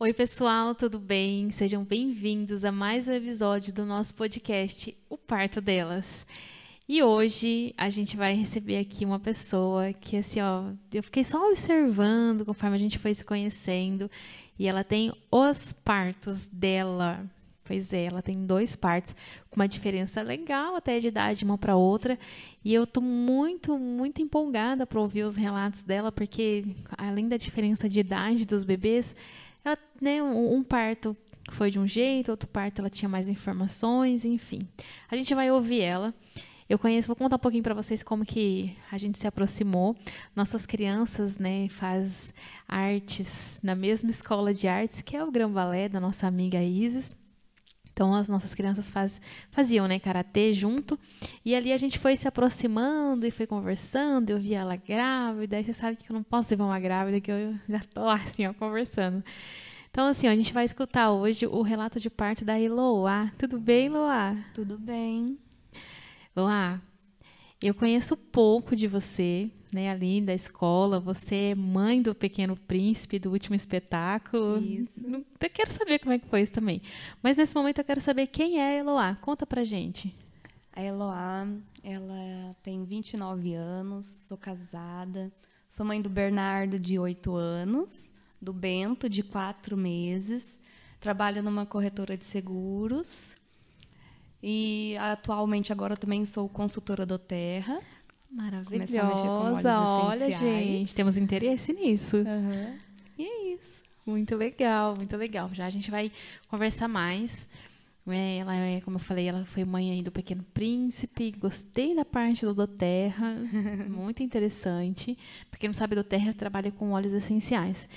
Oi, pessoal, tudo bem? Sejam bem-vindos a mais um episódio do nosso podcast, O Parto Delas. E hoje a gente vai receber aqui uma pessoa que, assim, ó, eu fiquei só observando conforme a gente foi se conhecendo, e ela tem os partos dela. Pois é, ela tem dois partos, com uma diferença legal até de idade uma para outra. E eu tô muito, muito empolgada para ouvir os relatos dela, porque além da diferença de idade dos bebês, ela, né, um, um parto foi de um jeito, outro parto ela tinha mais informações, enfim. A gente vai ouvir ela. Eu conheço, vou contar um pouquinho para vocês como que a gente se aproximou. Nossas crianças, né, faz artes na mesma escola de artes, que é o Balé da nossa amiga Isis. Então as nossas crianças faz, faziam, né, karatê junto. E ali a gente foi se aproximando e foi conversando. Eu vi ela grávida. Aí você sabe que eu não posso levar uma grávida que eu já tô assim, ó, conversando. Então assim, ó, a gente vai escutar hoje o relato de parto da Eloá. Tudo bem, Eloá? Tudo bem. Eloá, eu conheço pouco de você, né, ali da escola. Você é mãe do Pequeno Príncipe, do último espetáculo. Isso. Eu quero saber como é que foi isso também. Mas nesse momento eu quero saber quem é a Eloá. Conta pra gente. A Eloá, ela tem 29 anos, sou casada, sou mãe do Bernardo, de 8 anos, do Bento, de 4 meses, trabalho numa corretora de seguros e atualmente agora também sou consultora do Terra. Maravilhosa. Olha, gente, temos interesse nisso. Uhum. E é isso. Muito legal, muito legal. Já a gente vai conversar mais. É, ela é, como eu falei, ela foi mãe aí do Pequeno Príncipe. Gostei da parte do Doterra, muito interessante. Para quem não sabe, Doterra trabalha com óleos essenciais.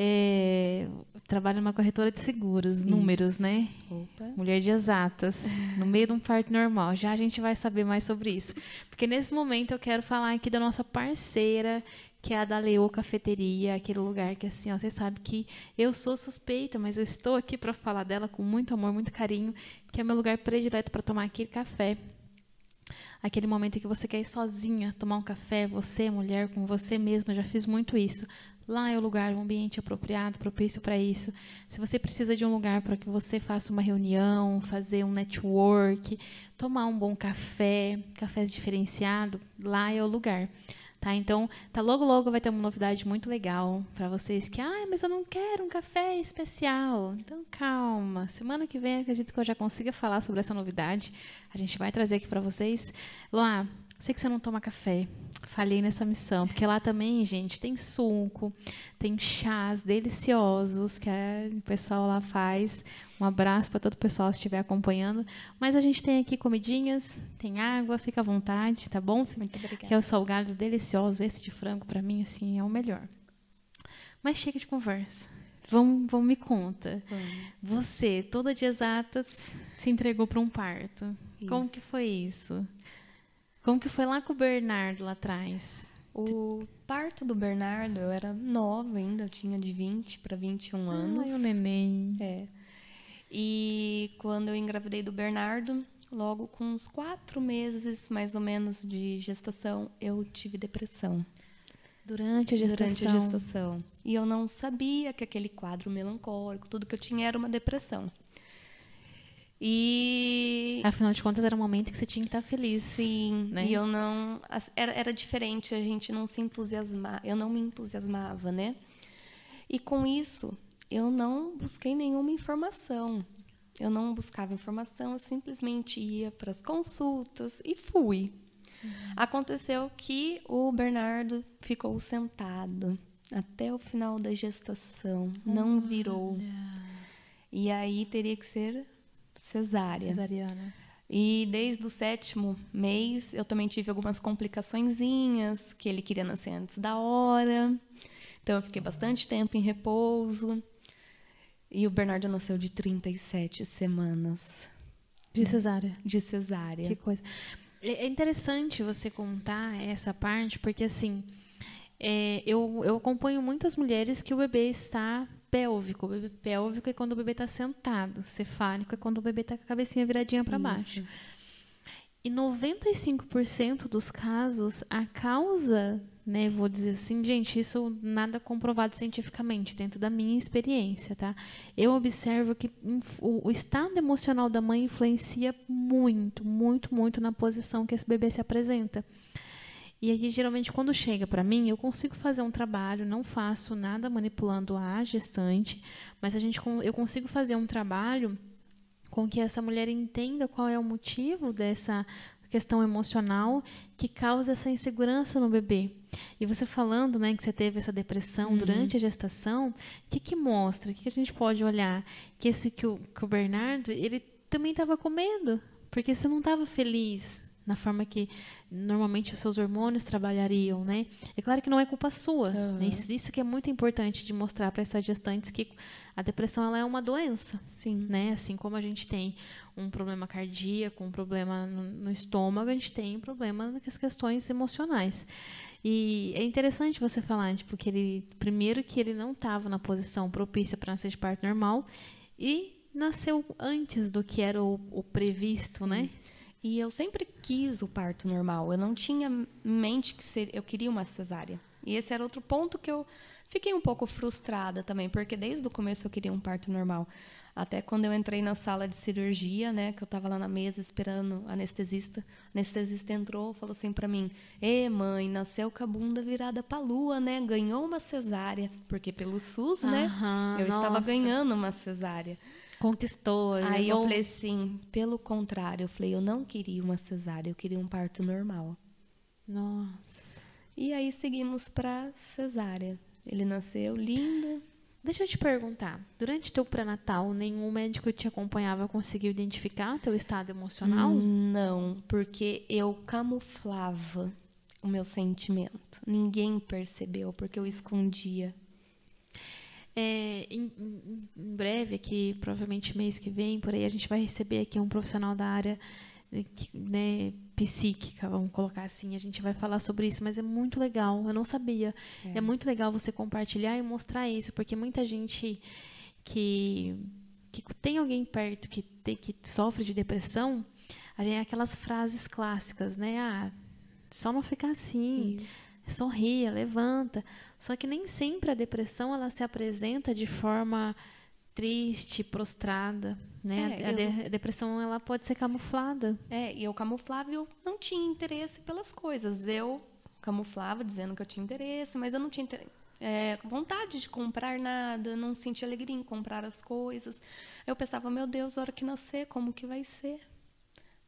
É, trabalha numa corretora de seguros, Isso. números, né? Opa. Mulher de exatas, no meio de um parto normal. Já a gente vai saber mais sobre isso. Porque nesse momento eu quero falar aqui da nossa parceira, que é a da Leô Cafeteria, aquele lugar que assim, ó, você sabe que eu sou suspeita, mas eu estou aqui para falar dela com muito amor, muito carinho, que é meu lugar predileto para tomar aquele café. Aquele momento em que você quer ir sozinha tomar um café, você, mulher, com você mesma, já fiz muito isso. Lá é o lugar, o ambiente apropriado, propício para isso. Se você precisa de um lugar para que você faça uma reunião, fazer um network, tomar um bom café, cafés diferenciado, lá é o lugar. Tá? Então, tá logo logo vai ter uma novidade muito legal para vocês que, ah, mas eu não quero um café especial. Então, calma. Semana que vem acredito que eu já consiga falar sobre essa novidade. A gente vai trazer aqui para vocês. Luá, sei que você não toma café. Falhei nessa missão, porque lá também, gente, tem suco, tem chás deliciosos que o pessoal lá faz. Um abraço para todo o pessoal que estiver acompanhando. Mas a gente tem aqui comidinhas, tem água, fica à vontade, tá bom? Muito obrigada. Que é os salgados deliciosos. Esse de frango, para mim, assim, é o melhor. Mas chega de conversa. Vamos, vamos me conta. Você, toda de exatas, se entregou para um parto. Isso. Como que foi isso? Como que foi lá com o Bernardo lá atrás? O parto do Bernardo, eu era nova ainda, eu tinha de 20 para 21 anos. Ai, o neném. É. E quando eu engravidei do Bernardo, logo com uns quatro meses mais ou menos de gestação, eu tive depressão. Durante a gestação? Durante a gestação. E eu não sabia que aquele quadro melancólico, tudo que eu tinha era uma depressão. E. Afinal de contas, era um momento que você tinha que estar feliz. Sim. Né? E eu não. Era, era diferente, a gente não se entusiasmava. Eu não me entusiasmava, né? E com isso, eu não busquei nenhuma informação. Eu não buscava informação, eu simplesmente ia para as consultas e fui. Uhum. Aconteceu que o Bernardo ficou sentado até o final da gestação, não virou. E aí teria que ser cesárea. Cesariana. E desde o sétimo mês eu também tive algumas complicaçõezinhas, que ele queria nascer antes da hora. Então eu fiquei bastante tempo em repouso. E o Bernardo nasceu de 37 semanas. De cesárea. De cesárea. Que coisa. É interessante você contar essa parte, porque assim, é, eu, eu acompanho muitas mulheres que o bebê está pélvico. O bebê pélvico é quando o bebê está sentado. Cefálico é quando o bebê está com a cabecinha viradinha para baixo. E 95% dos casos, a causa, né, vou dizer assim, gente, isso nada comprovado cientificamente, dentro da minha experiência, tá? Eu observo que o, o estado emocional da mãe influencia muito, muito, muito na posição que esse bebê se apresenta. E aí, geralmente, quando chega para mim, eu consigo fazer um trabalho, não faço nada manipulando a gestante, mas a gente, eu consigo fazer um trabalho com que essa mulher entenda qual é o motivo dessa questão emocional que causa essa insegurança no bebê. E você falando, né, que você teve essa depressão uhum. durante a gestação, o que que mostra? O que, que a gente pode olhar? Que esse que o, que o Bernardo, ele também estava com medo, porque você não estava feliz, na forma que normalmente os seus hormônios trabalhariam, né? É claro que não é culpa sua. Uhum. Né? Isso, isso, que é muito importante de mostrar para essas gestantes que a depressão ela é uma doença, sim, né? Assim como a gente tem um problema cardíaco, um problema no, no estômago, a gente tem um problema nas questões emocionais. E é interessante você falar, tipo, que ele primeiro que ele não estava na posição propícia para nascer de parto normal e nasceu antes do que era o, o previsto, né? E eu sempre quis o parto normal. Eu não tinha em mente que ser, eu queria uma cesárea. E esse era outro ponto que eu fiquei um pouco frustrada também, porque desde o começo eu queria um parto normal. Até quando eu entrei na sala de cirurgia, né, que eu estava lá na mesa esperando a anestesista, a anestesista entrou, falou assim para mim: "Ê, mãe, nasceu com a bunda virada para a lua, né? Ganhou uma cesárea, porque pelo SUS, né? eu nossa. estava ganhando uma cesárea. Conquistou. Aí eu falei assim, pelo contrário, eu falei, eu não queria uma cesárea, eu queria um parto normal. Nossa. E aí seguimos para cesárea. Ele nasceu lindo. Deixa eu te perguntar, durante teu pré-natal, nenhum médico que te acompanhava conseguiu identificar teu estado emocional? Não, porque eu camuflava o meu sentimento. Ninguém percebeu porque eu escondia. É, em, em, em, breve, aqui, provavelmente mês que vem, por aí, a gente vai receber aqui um profissional da área né, psíquica, vamos colocar assim. A gente vai falar sobre isso, mas é muito legal. Eu não sabia. É, é muito legal você compartilhar e mostrar isso, porque muita gente que, que tem alguém perto que, tem, que sofre de depressão, é aquelas frases clássicas, né? Ah, só não ficar assim. Isso sorria, levanta. Só que nem sempre a depressão ela se apresenta de forma triste, prostrada, né? É, a, eu... a, depressão ela pode ser camuflada. É, e eu camuflava, eu não tinha interesse pelas coisas. Eu camuflava dizendo que eu tinha interesse, mas eu não tinha é, vontade de comprar nada, não sentia alegria em comprar as coisas. Eu pensava, meu Deus, a hora que nascer, como que vai ser?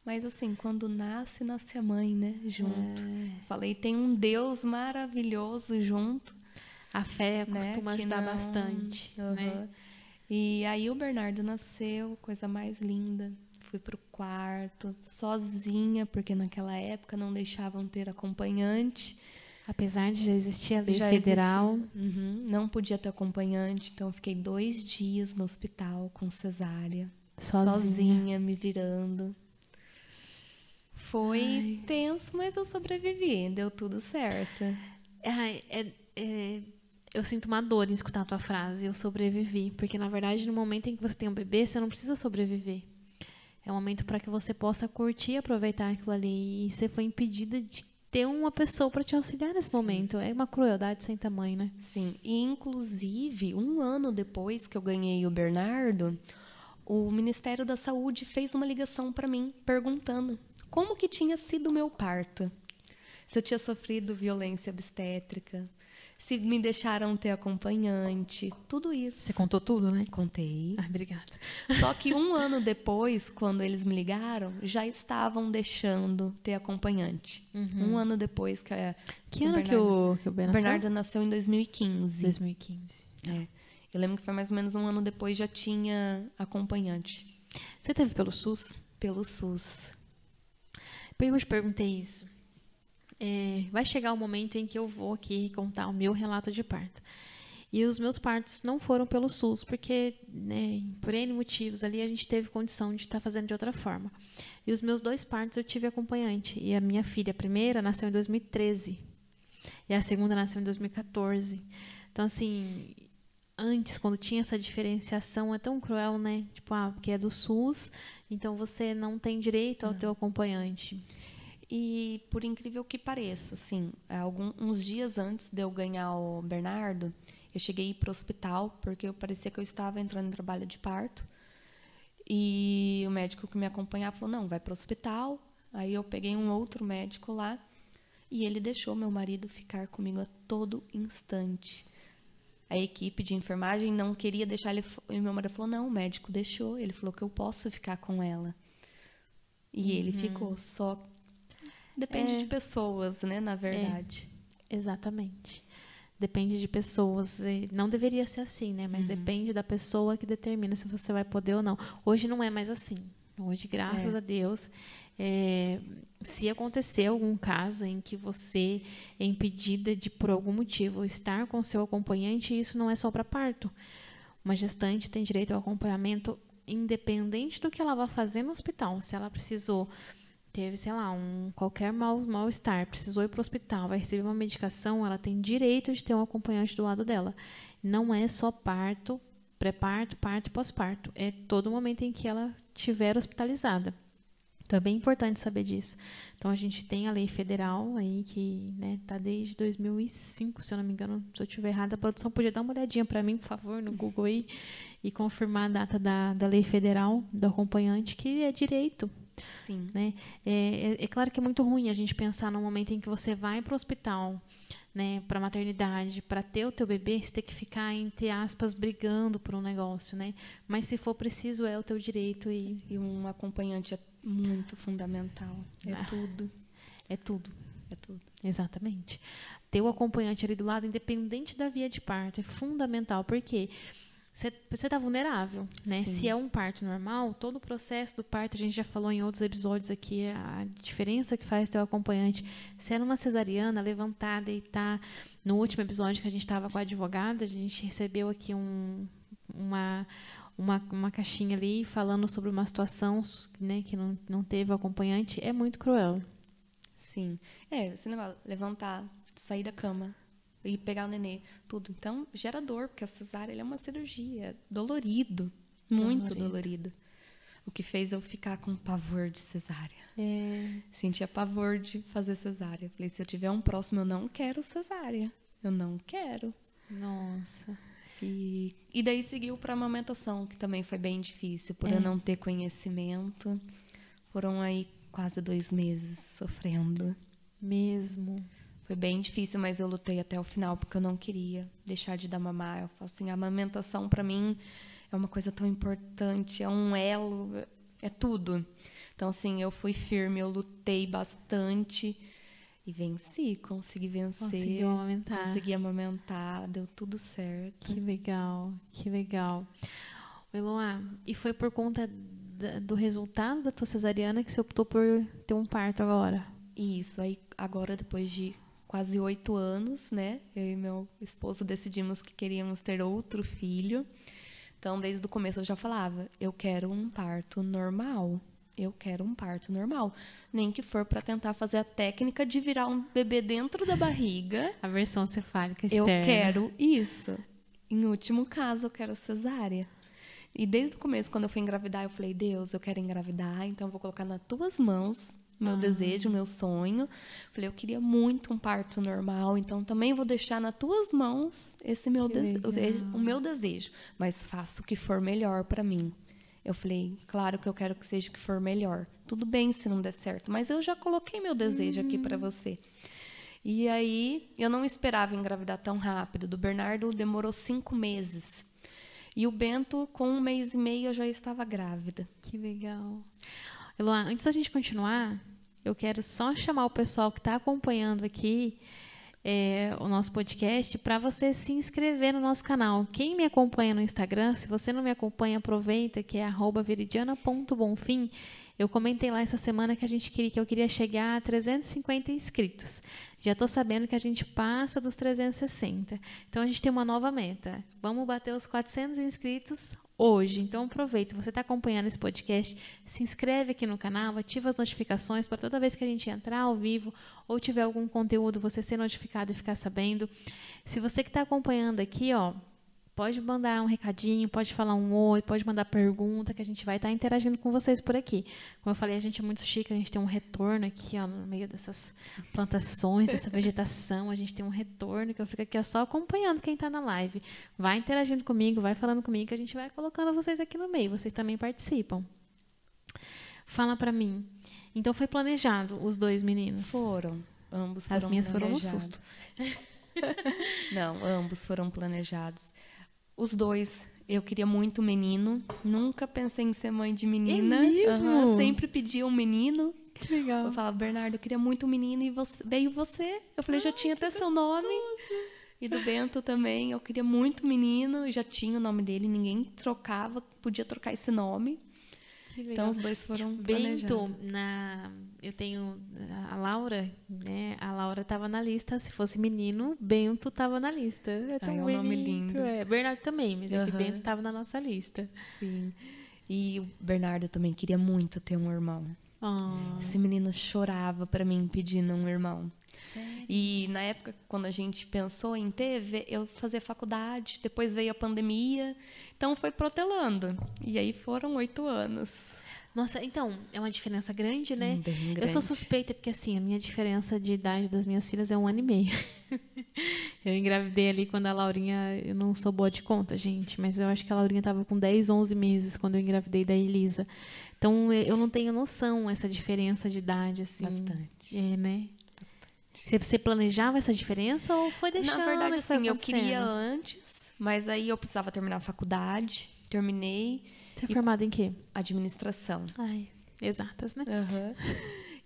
Mas assim, quando nasce, nasce a mãe, né? Junto. É. Falei, tem um Deus maravilhoso junto. A fé né? costuma ajudar não... bastante. Uhum. Né? E aí o Bernardo nasceu, coisa mais linda. Fui pro quarto, sozinha, porque naquela época não deixavam ter acompanhante. Apesar de já existir a lei já federal. Uhum. Não podia ter acompanhante, então fiquei dois dias no hospital com cesárea. Sozinha, sozinha me virando. Foi Ai. tenso, mas eu sobrevivi, deu tudo certo. Ai, é, é, eu sinto uma dor em escutar a tua frase, eu sobrevivi. Porque, na verdade, no momento em que você tem um bebê, você não precisa sobreviver. É um momento para que você possa curtir e aproveitar aquilo ali. E você foi impedida de ter uma pessoa para te auxiliar nesse momento. É uma crueldade sem tamanho, né? Sim. E, inclusive, um ano depois que eu ganhei o Bernardo, o Ministério da Saúde fez uma ligação para mim perguntando como que tinha sido o meu parto. Se eu tinha sofrido violência obstétrica, se me deixaram ter acompanhante, tudo isso. Você contou tudo, né? Contei. Ah, obrigada. Só que um ano depois, quando eles me ligaram, já estavam deixando ter acompanhante. Uhum. Um ano depois que a. Que ano Bernardo, que o, que o nasceu? Bernardo nasceu em 2015. 2015. É. Eu lembro que foi mais ou menos um ano depois já tinha acompanhante. Você teve pelo SUS? Pelo SUS. Eu te perguntei isso? É, vai chegar o momento em que eu vou aqui contar o meu relato de parto. E os meus partos não foram pelo SUS, porque, né, por N motivos ali, a gente teve condição de estar tá fazendo de outra forma. E os meus dois partos eu tive acompanhante. E a minha filha, a primeira, nasceu em 2013. E a segunda nasceu em 2014. Então, assim, antes, quando tinha essa diferenciação, é tão cruel, né? Tipo, ah, porque é do SUS, então você não tem direito ao não. teu acompanhante. E por incrível que pareça, assim, alguns dias antes de eu ganhar o Bernardo, eu cheguei para o hospital porque eu parecia que eu estava entrando em trabalho de parto. E o médico que me acompanhava falou: "Não, vai para o hospital". Aí eu peguei um outro médico lá e ele deixou meu marido ficar comigo a todo instante. A equipe de enfermagem não queria deixar ele. E meu marido falou: não, o médico deixou. Ele falou que eu posso ficar com ela. E uhum. ele ficou. Só depende é, de pessoas, né? Na verdade. É, exatamente. Depende de pessoas. Não deveria ser assim, né? Mas uhum. depende da pessoa que determina se você vai poder ou não. Hoje não é mais assim. Hoje, graças é. a Deus, é, se acontecer algum caso em que você é impedida de, por algum motivo, estar com seu acompanhante, isso não é só para parto. Uma gestante tem direito ao acompanhamento independente do que ela vá fazer no hospital. Se ela precisou, teve, sei lá, um qualquer mal-estar, mal precisou ir para o hospital, vai receber uma medicação, ela tem direito de ter um acompanhante do lado dela. Não é só parto, pré-parto, parto e pós-parto. É todo momento em que ela estiver hospitalizada. Então é bem importante saber disso. Então a gente tem a lei federal aí que está né, tá desde 2005, se eu não me engano, se eu estiver errada, a produção podia dar uma olhadinha para mim, por favor, no Google aí e confirmar a data da, da lei federal do acompanhante, que é direito. Sim. Né? É, é, é claro que é muito ruim a gente pensar no momento em que você vai para o hospital né, para maternidade, para ter o teu bebê, você tem que ficar entre aspas brigando por um negócio, né? Mas se for preciso é o teu direito e, e um acompanhante é muito fundamental. É ah, tudo. É tudo. É tudo. Exatamente. Ter o acompanhante ali do lado, independente da via de parto, é fundamental, porque quê? você está vulnerável, né? Sim. Se é um parto normal, todo o processo do parto, a gente já falou em outros episódios aqui, a diferença que faz ter o acompanhante. Se é numa cesariana, levantar, deitar. No último episódio que a gente estava com a advogada, a gente recebeu aqui um, uma, uma, uma caixinha ali falando sobre uma situação né, que não, não teve o acompanhante. É muito cruel. Sim. É, você levantar, sair da cama, e pegar o nenê, tudo. Então, gera dor, porque a cesárea é uma cirurgia, dolorido, muito dolorido. dolorido. O que fez eu ficar com pavor de cesárea. É. Sentia pavor de fazer cesárea. Falei, se eu tiver um próximo, eu não quero cesárea. Eu não quero. Nossa. E, e daí seguiu para amamentação, que também foi bem difícil, por é. eu não ter conhecimento. Foram aí quase dois meses sofrendo. Mesmo. Foi bem difícil, mas eu lutei até o final porque eu não queria deixar de dar mamar. Eu falo assim, a amamentação para mim é uma coisa tão importante, é um elo, é tudo. Então assim, eu fui firme, eu lutei bastante e venci, consegui vencer. Conseguiu amamentar. Consegui amamentar, deu tudo certo. Que legal, que legal. Eloá, e foi por conta do resultado da tua cesariana que você optou por ter um parto agora? Isso, aí agora depois de quase oito anos, né? Eu e meu esposo decidimos que queríamos ter outro filho. Então, desde o começo eu já falava: eu quero um parto normal. Eu quero um parto normal. Nem que for para tentar fazer a técnica de virar um bebê dentro da barriga. A versão cefálica externa. Eu quero isso. Em último caso, eu quero cesárea. E desde o começo, quando eu fui engravidar, eu falei: Deus, eu quero engravidar, então eu vou colocar nas tuas mãos meu ah. desejo, meu sonho. Falei, eu queria muito um parto normal, então também vou deixar nas tuas mãos esse meu desejo, o meu desejo, mas faço o que for melhor para mim. Eu falei, claro que eu quero que seja o que for melhor. Tudo bem se não der certo, mas eu já coloquei meu desejo uhum. aqui para você. E aí, eu não esperava engravidar tão rápido. Do Bernardo demorou cinco meses. E o Bento, com um mês e meio, eu já estava grávida. Que legal. Eloá, antes da gente continuar, eu quero só chamar o pessoal que está acompanhando aqui é, o nosso podcast para você se inscrever no nosso canal. Quem me acompanha no Instagram, se você não me acompanha, aproveita que é veridiana.bonfim. Eu comentei lá essa semana que a gente queria que eu queria chegar a 350 inscritos. Já estou sabendo que a gente passa dos 360. Então a gente tem uma nova meta. Vamos bater os 400 inscritos hoje. Então aproveita, você está acompanhando esse podcast, se inscreve aqui no canal, ativa as notificações para toda vez que a gente entrar ao vivo ou tiver algum conteúdo, você ser notificado e ficar sabendo. Se você que está acompanhando aqui, ó, pode mandar um recadinho, pode falar um oi, pode mandar pergunta, que a gente vai estar interagindo com vocês por aqui. Como eu falei, a gente é muito chique, a gente tem um retorno aqui, ó, no meio dessas plantações, dessa vegetação, a gente tem um retorno que eu fico aqui ó, só acompanhando quem está na live. Vai interagindo comigo, vai falando comigo, que a gente vai colocando vocês aqui no meio, vocês também participam. Fala para mim. Então foi planejado os dois meninos? Foram. Ambos foram As minhas foram no susto. Não, ambos foram planejados. Os dois, eu queria muito menino. Nunca pensei em ser mãe de menina. É mesmo? Aham, sempre pedi um menino. Que legal. Eu falava, Bernardo, eu queria muito um menino e você- veio você. Eu falei, já tinha até seu nome. E do Bento também, eu queria muito menino, e já tinha o nome dele, ninguém trocava, podia trocar esse nome. Que legal. Então os dois foram Bento, planejados. na, eu tenho a Laura, né? A Laura estava na lista. Se fosse menino, Bento estava na lista. É tão Ai, é um nome lindo. É. Bernardo também, mas é que. Bento estava na nossa lista. Sim. E o Bernardo também queria muito ter um irmão. Ah, Esse menino chorava pra mim pedindo um irmão. sério? E na época, quando a gente pensou em ter, eu fazia faculdade, depois veio a pandemia, então foi protelando. E aí foram oito anos. Nossa, então, é uma diferença grande, né? Bem Eu grande. sou suspeita porque, assim, a minha diferença de idade das minhas filhas é um ano e meio. eu engravidei ali quando a Laurinha... Eu não sou boa de conta, gente, mas eu acho que a Laurinha estava com 10, 11 meses quando eu engravidei da Elisa. Então, eu não tenho noção essa diferença de idade, assim. Bastante. É, né? Você- Você planejava essa diferença ou foi deixando? Na verdade, assim, eu queria antes, mas aí eu precisava terminar a faculdade, terminei Você é formada em quê? administração. Ai, exatas, né?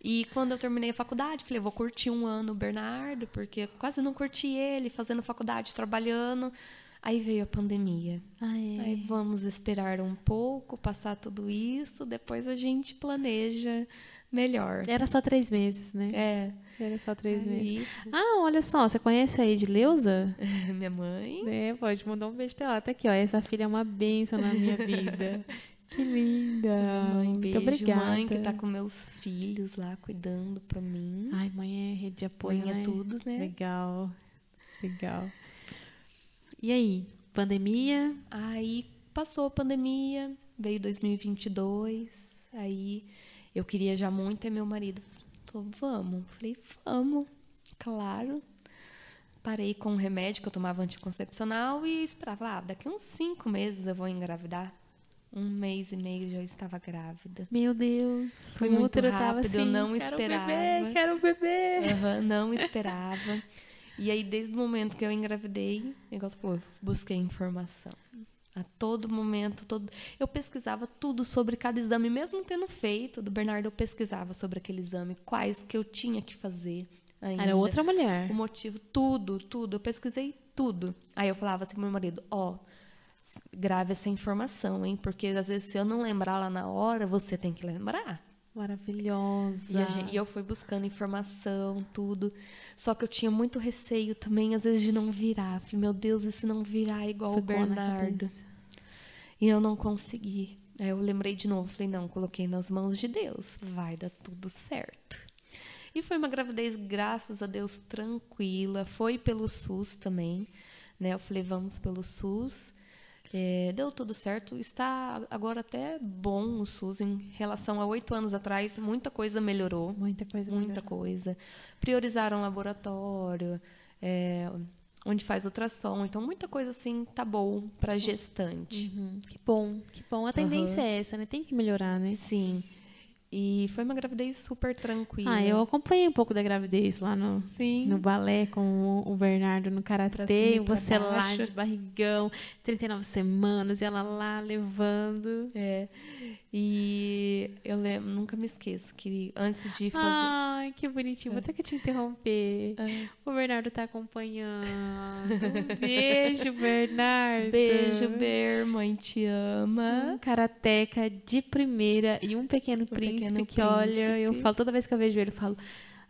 E quando eu terminei a faculdade, falei, vou curtir um ano o Bernardo, porque quase não curti ele, fazendo faculdade, trabalhando. Aí veio a pandemia. Ai, Aí vamos esperar um pouco, passar tudo isso, depois a gente planeja melhor. Era só três meses, né? É. Era só três meses. Aí, Ah, olha só, você conhece a Edileuza? minha mãe. É, pode mandar um beijo pra ela. Tá aqui, ó. Essa filha é uma bênção na minha vida. Que linda. Mãe, Muito beijo, obrigada. mãe, que tá com meus filhos lá cuidando pra mim. Ai, mãe é rede de apoio, Mãe é né? tudo, né? Legal. Legal. E aí, pandemia? Aí passou a pandemia, veio 2022, aí eu queria já muito e meu marido falou, vamos. Falei, vamos, claro. Parei com um remédio que eu tomava anticoncepcional e esperava, ah, daqui uns cinco meses eu vou engravidar. Um mês e meio já estava grávida. Meu Deus. Foi o muito rápido, eu assim, não quero esperava." Um bebê, quero um bebê. Aham, não esperava. E aí, desde o momento que eu engravidei, o negócio eu busquei informação. A todo momento, todo... eu pesquisava tudo sobre cada exame, mesmo tendo feito do Bernardo, eu pesquisava sobre aquele exame, quais que eu tinha que fazer ainda. Era outra mulher. O motivo, tudo, tudo. Eu pesquisei tudo. Aí eu falava assim pro meu marido, ó, grave essa informação, hein? Porque às vezes se eu não lembrar lá na hora, você tem que lembrar. Maravilhosa. E, a gen- e eu fui buscando informação, tudo. Só que eu tinha muito receio também, às vezes, de não virar. Falei, meu Deus, e se não virar igual o Ficou na Bernardo? E eu não consegui. Aí eu lembrei de novo, falei, não, coloquei nas mãos de Deus. Vai dar tudo certo. E foi uma gravidez, graças a Deus, tranquila. Foi pelo SUS também. Né? Eu falei, vamos pelo SUS. É, deu tudo certo. Está agora até bom o SUS em relação a oito anos atrás. Muita coisa melhorou. Muita coisa. Muita melhor. coisa. Priorizaram o laboratório, é, onde faz ultrassom. Então, muita coisa assim tá bom para gestante. Uhum, Que bom, que bom. A tendência é essa, né? Tem que melhorar, né? Sim. E foi uma gravidez super tranquila. Ah, eu acompanhei um pouco da gravidez lá no, Sim. no balé com o Bernardo no karatê, você lá de barrigão, 39 semanas, e ela lá levando. É. E eu lembro, nunca me esqueço que antes de fazer. Ai, que bonitinho. Vou até que te interromper. É. O Bernardo tá acompanhando. Um beijo, Bernardo. Beijo, Ber, mãe te ama. Um karateca de primeira e um pequeno príncipe Pequeno que, olha, eu Príncipe. falo, toda vez que eu vejo ele, eu falo,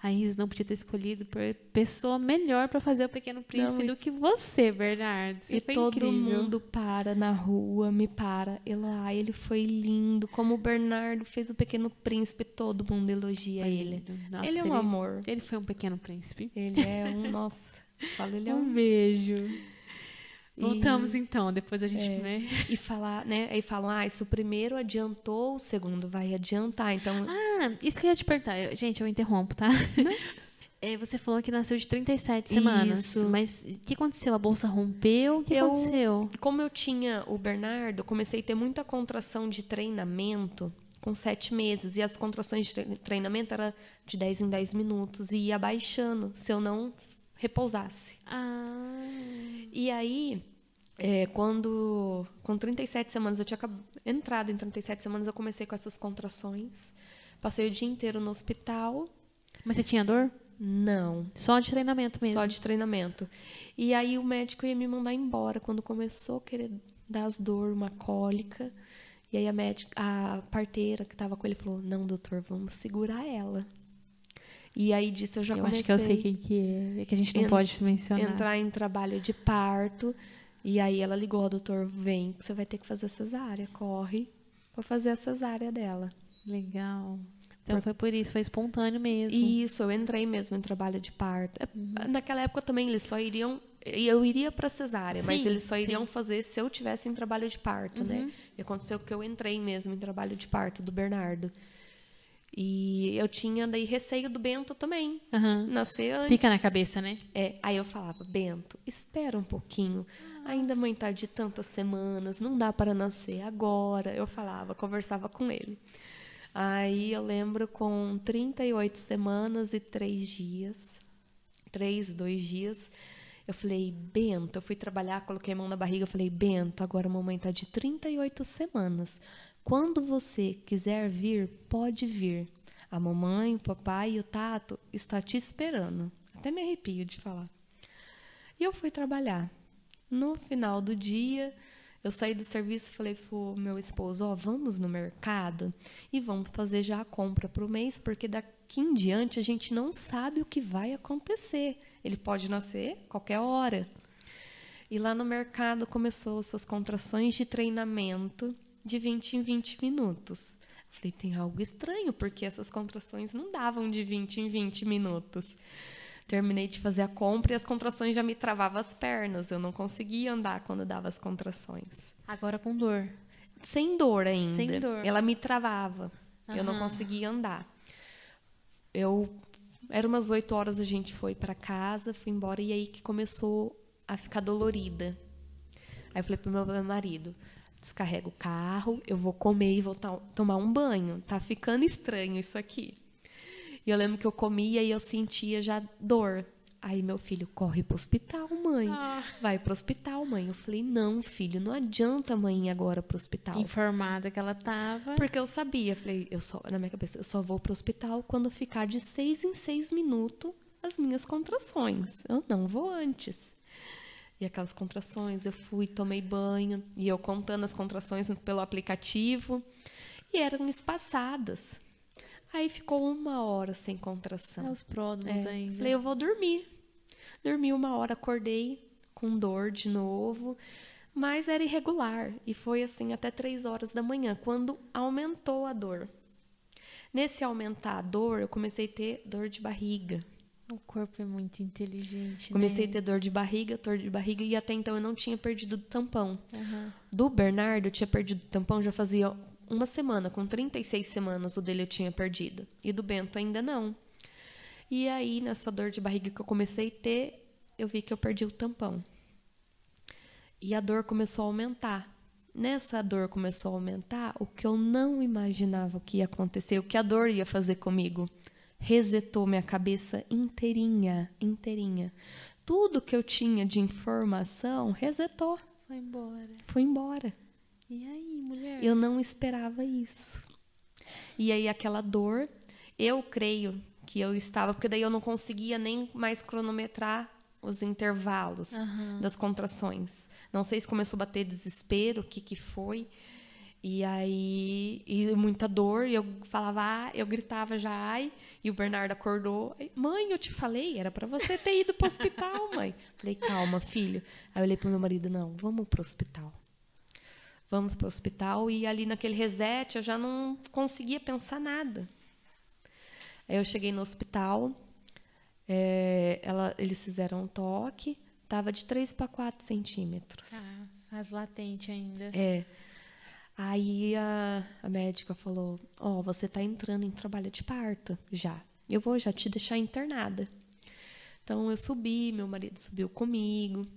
a Isis não podia ter escolhido pessoa melhor para fazer o Pequeno Príncipe e- do que você, Bernardo. Você E todo incrível. mundo para na rua, me para. Elá, ele foi lindo. Como o Bernardo fez o Pequeno Príncipe, todo mundo elogia Foi ele. Nossa, ele é um amor. Ele foi um pequeno príncipe. Ele é um, nossa, fala, ele é Um um... beijo. Voltamos e, então, depois a gente, é, né? E falar, né? Aí falam, ah, se o primeiro adiantou, o segundo vai adiantar. Então. Ah, isso que eu ia te perguntar. Eu, gente, eu interrompo, tá? É, você falou que nasceu de 37 semanas. Isso. Mas o que aconteceu? A bolsa rompeu? O que eu, aconteceu? Como eu tinha o Bernardo, comecei a ter muita contração de treinamento com sete meses. E as contrações de treinamento eram de 10 em 10 minutos. E ia baixando se eu não repousasse. Ah. E aí, é, quando com 37 semanas, eu tinha entrado em 37 semanas, eu comecei com essas contrações. Passei o dia inteiro no hospital. Mas você tinha dor? Não. Só de treinamento mesmo? Só de treinamento. E aí o médico ia me mandar embora quando começou a querer dar as dor, uma cólica. E aí a médica, a parteira que estava com ele falou: "Não, doutor, vamos segurar ela". E aí disso eu já eu comecei. acho que eu sei quem que é, é que a gente não pode mencionar. Entrar em trabalho de parto. E aí ela ligou, doutor, vem, você vai ter que fazer cesárea, corre para fazer a cesárea dela. Legal. Então foi por isso, foi espontâneo mesmo. Isso, eu entrei mesmo em trabalho de parto. É, uhum. Naquela época também eles só iriam. Eu iria para cesárea, sim, mas eles só iriam sim. fazer se eu tivesse em trabalho de parto, né? uhum. né? E aconteceu que eu entrei mesmo em trabalho de parto do Bernardo. E eu tinha daí receio do Bento também. Uhum. Nascer antes. Fica na cabeça, né? É, aí eu falava, Bento, espera um pouquinho. Ainda mãe tá de tantas semanas, não dá para nascer agora. Eu falava, conversava com ele. Aí eu lembro com 38 semanas e 3 dias, 3, 2 dias, eu falei, Bento, eu fui trabalhar, coloquei a mão na barriga, eu falei, Bento, agora a mamãe está de 38 semanas. Quando você quiser vir, pode vir. A mamãe, o papai e o Tato está te esperando. Até me arrepio de falar. E eu fui trabalhar. No final do dia, eu saí do serviço e falei pro meu esposo, ó, oh, vamos no mercado e vamos fazer já a compra para o mês, porque daqui em diante a gente não sabe o que vai acontecer. Ele pode nascer qualquer hora. E lá no mercado começou essas contrações de treinamento de 20 em 20 minutos. Falei, tem algo estranho, porque essas contrações não davam de 20 em 20 minutos. Terminei de fazer a compra e as contrações já me travavam as pernas. Eu não conseguia andar quando dava as contrações. Agora com dor? Sem dor ainda. Sem dor. Ela me travava. Uhum. Eu não conseguia andar. Eu era umas 8 horas a gente foi para casa, fui embora e aí que começou a ficar dolorida. Aí eu falei pro meu marido, descarrega o carro, eu vou comer e vou tomar um banho. Tá ficando estranho isso aqui. E eu lembro que eu comia e eu sentia já dor. Aí meu filho, corre pro hospital, mãe. Ah. Vai pro hospital, mãe. Eu falei, não, filho, não adianta mãe ir agora pro hospital. Informada que ela tava. Porque eu sabia, falei, eu só, na minha cabeça, eu só vou pro hospital quando ficar de seis em seis minutos as minhas contrações. Eu não vou antes. E aquelas contrações, eu fui, tomei banho, e eu contando as contrações pelo aplicativo, e eram espaçadas. Aí ficou uma hora sem contração. É os pródromos é. ainda. Falei, eu vou dormir. Dormi uma hora, acordei com dor de novo, mas era irregular. E foi assim até três horas da manhã, quando aumentou a dor. Nesse aumentar a dor, eu comecei a ter dor de barriga. O corpo é muito inteligente. Comecei né? a ter dor de barriga, dor de barriga, e até então eu não tinha perdido o tampão. Uhum. Do Bernardo, eu tinha perdido o tampão já fazia uma semana, com 36 semanas o dele eu tinha perdido. E do Bento ainda não. E aí, nessa dor de barriga que eu comecei a ter, eu vi que eu perdi o tampão. E a dor começou a aumentar. Nessa dor começou a aumentar, o que eu não imaginava que ia acontecer, o que a dor ia fazer comigo. Resetou minha cabeça inteirinha, inteirinha. Tudo que eu tinha de informação resetou. Foi embora. Foi embora. E aí, mulher? Eu não esperava isso. E aí aquela dor, eu creio que eu estava, porque daí eu não conseguia nem mais cronometrar os intervalos uhum. das contrações. Não sei se começou a bater desespero, o que que foi. E aí, e muita dor, e eu falava, ah, eu gritava já, ai, e o Bernardo acordou, mãe, eu te falei, era para você ter ido para o hospital, mãe. Falei, calma, filho. Aí eu olhei pro meu marido, não, vamos pro hospital vamos para o hospital. E ali naquele reset eu já não conseguia pensar nada. Aí eu cheguei no hospital, é, ela, eles fizeram um toque, estava de 3 para 4 centímetros. Ah, as latente ainda. É. Aí a, a médica falou: Ó, oh, você está entrando em trabalho de parto já. Eu vou já te deixar internada. Então eu subi, meu marido subiu comigo.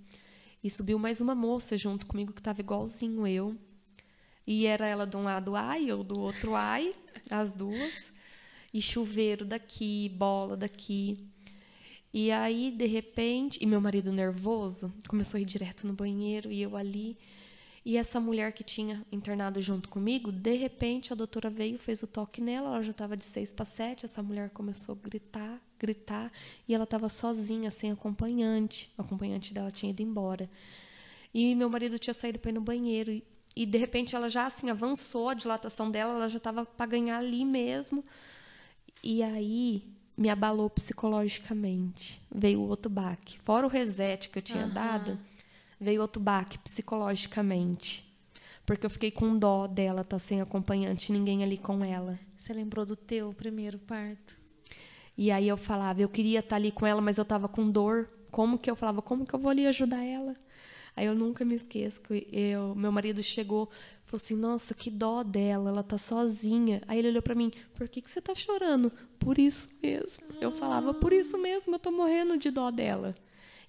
E subiu mais uma moça junto comigo que estava igualzinho eu. E era ela de um lado ai, eu do outro ai, as duas. E chuveiro daqui, bola daqui. E aí, de repente, e meu marido nervoso, começou a ir direto no banheiro e eu ali. E essa mulher que tinha internado junto comigo, de repente a doutora veio, fez o toque nela, ela já estava de seis para sete, essa mulher começou a gritar, gritar, e ela estava sozinha, sem acompanhante. O acompanhante dela tinha ido embora. E meu marido tinha saído para ir no banheiro. E, e de repente ela já assim avançou a dilatação dela, ela já estava para ganhar ali mesmo. E aí me abalou psicologicamente. Veio outro baque. Fora o reset que eu tinha uhum. dado, veio outro baque psicologicamente. Porque eu fiquei com dó dela estar tá sem acompanhante, ninguém ali com ela. Você lembrou do teu primeiro parto? E aí eu falava, eu queria estar tá ali com ela, mas eu estava com dor. Como que eu falava, como que eu vou ali ajudar ela? Aí eu nunca me esqueço que eu, meu marido chegou, falou assim: "Nossa, que dó dela, ela tá sozinha". Aí ele olhou para mim: "Por que que você tá chorando?" Por isso mesmo. Eu falava: "Por isso mesmo, eu tô morrendo de dó dela".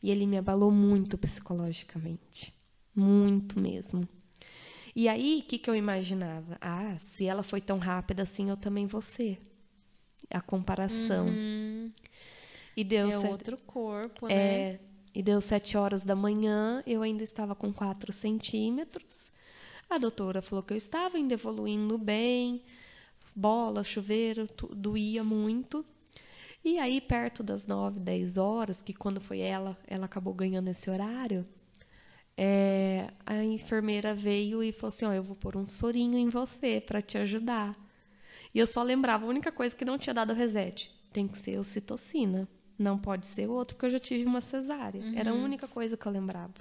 E ele me abalou muito psicologicamente. Muito mesmo. E aí, o que, que eu imaginava? Ah, se ela foi tão rápida assim, eu também vou ser. A comparação. Uhum. E deu é outro corpo, né? É, e deu sete horas da manhã, eu ainda estava com quatro centímetros. A doutora falou que eu estava ainda evoluindo bem, bola, chuveiro, doía muito. E aí, perto das 9, 10 horas, que quando foi ela, ela acabou ganhando esse horário, é, a enfermeira veio e falou assim: oh, eu vou pôr um sorinho em você para te ajudar. E eu só lembrava, a única coisa que não tinha dado reset tem que ser ocitocina. Não pode ser outro, porque eu já tive uma cesárea. Uhum. Era a única coisa que eu lembrava.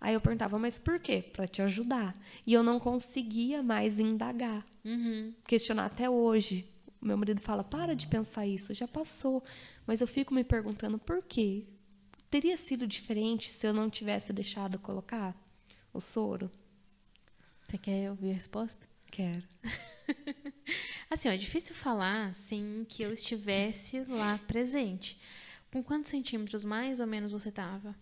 Aí eu perguntava, mas por quê? Para te ajudar. E eu não conseguia mais indagar. Uhum. Questionar até hoje. Meu marido fala: para de pensar isso, já passou. Mas eu fico me perguntando por quê? Teria sido diferente se eu não tivesse deixado colocar o soro? Você quer ouvir a resposta? Quero. assim, ó, é difícil falar sem que eu estivesse lá presente. Com quantos centímetros mais ou menos você estava?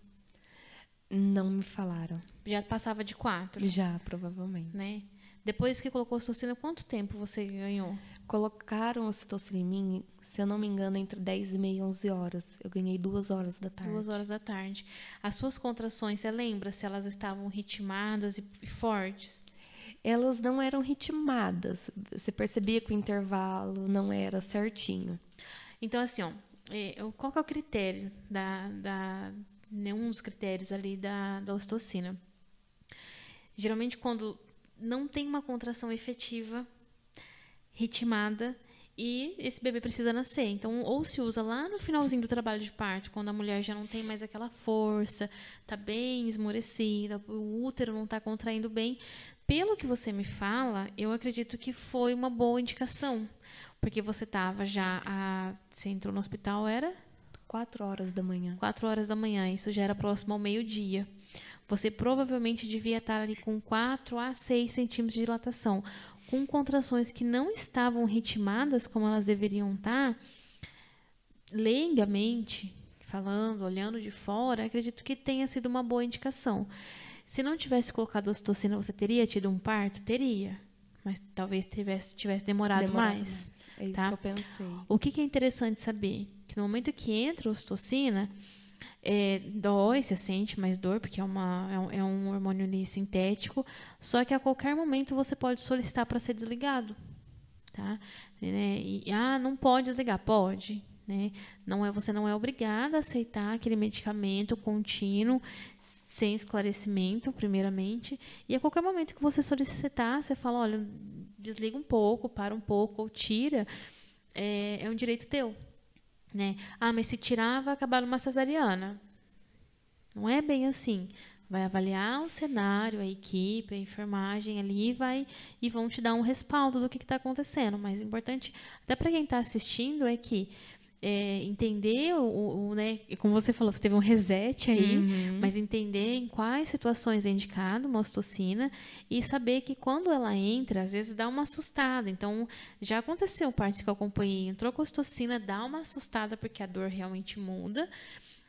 Não me falaram. Já passava de quatro? Já, provavelmente. Né? Depois que colocou ocitocina, quanto tempo você ganhou? Colocaram ocitocina em mim, se eu não me engano, entre 10 e meia e 11 horas. Eu ganhei duas horas da tarde. Duas horas da tarde. As suas contrações, você lembra se elas estavam ritmadas e fortes? Elas não eram ritmadas. Você percebia que o intervalo não era certinho. Então, assim, ó, é, qual que é o critério da, da nenhum dos critérios ali da, da ocitocina? Geralmente, quando não tem uma contração efetiva, ritmada, e esse bebê precisa nascer. Então, ou se usa lá no finalzinho do trabalho de parto, quando a mulher já não tem mais aquela força, está bem esmorecida, o útero não está contraindo bem. Pelo que você me fala, eu acredito que foi uma boa indicação. Porque você estava já. A, você entrou no hospital, era? Quatro horas da manhã. Quatro horas da manhã, isso já era próximo ao meio-dia você provavelmente devia estar ali com 4 a 6 centímetros de dilatação. Com contrações que não estavam ritmadas como elas deveriam estar, leigamente, falando, olhando de fora, acredito que tenha sido uma boa indicação. Se não tivesse colocado ocitocina, você teria tido um parto? Teria. Mas talvez tivesse, tivesse demorado, demorado mais. mais. É isso tá? que eu pensei. O que, que é interessante saber? Que no momento que entra a ocitocina, é, dói, você sente mais dor, porque é, uma, é, um, é um hormônio sintético, só que a qualquer momento você pode solicitar para ser desligado. Tá? Né? E, ah, não pode desligar. Pode. Né? Não é, você não é obrigada a aceitar aquele medicamento contínuo, sem esclarecimento, primeiramente. E a qualquer momento que você solicitar, você fala, olha, desliga um pouco, para um pouco, ou tira, é, é um direito teu. Né? Ah, mas se tirar, vai acabar numa cesariana. Não é bem assim. Vai avaliar o cenário, a equipe, a enfermagem ali vai e vão te dar um respaldo do que está acontecendo. Mas importante, até para quem está assistindo, é que é, entender o, o, né, como você falou, você teve um reset aí, Uhum. mas entender em quais situações é indicado uma ostocina e saber que quando ela entra, às vezes dá uma assustada. Então, já aconteceu partes que eu acompanhei, entrou com ostocina, dá uma assustada porque a dor realmente muda.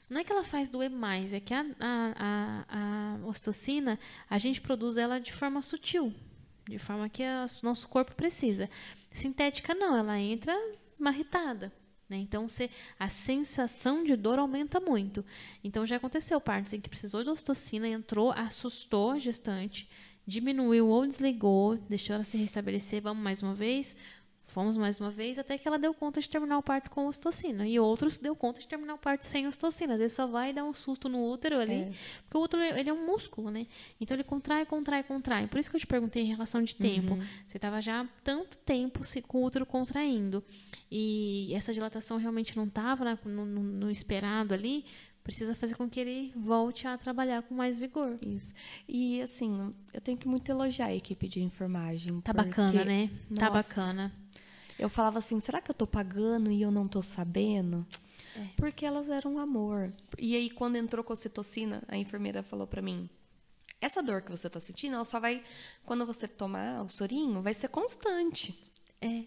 Não é que ela faz doer mais, é que a, a, a, a ostocina, a gente produz ela de forma sutil, de forma que o nosso corpo precisa. Sintética não, ela entra marretada. Né? Então, você, a sensação de dor aumenta muito. Então, já aconteceu partes em que precisou de ostocina, entrou, assustou a gestante, diminuiu ou desligou, deixou ela se restabelecer, vamos mais uma vez, fomos mais uma vez, até que ela deu conta de terminar o parto com ostocina. E outros deu conta de terminar o parto sem ostocina. Às vezes só vai dar um susto no útero ali, É. porque o útero ele é um músculo, né? Então ele contrai, contrai, contrai. Por isso que eu te perguntei em relação de tempo. Uhum. Você estava já há tanto tempo se- com o útero contraindo. E essa dilatação realmente não estava no, no- no esperado ali. Precisa fazer com que ele volte a trabalhar com mais vigor. Isso. E assim, eu tenho que muito elogiar a equipe de enfermagem. Tá porque bacana, né? Tá Nossa. bacana. Eu falava assim, será que eu tô pagando e eu não tô sabendo? É. Porque elas eram um amor. E aí, quando entrou com ocitocina, a enfermeira falou pra mim, essa dor que você tá sentindo, ela só vai, quando você tomar o sorinho, vai ser constante. É.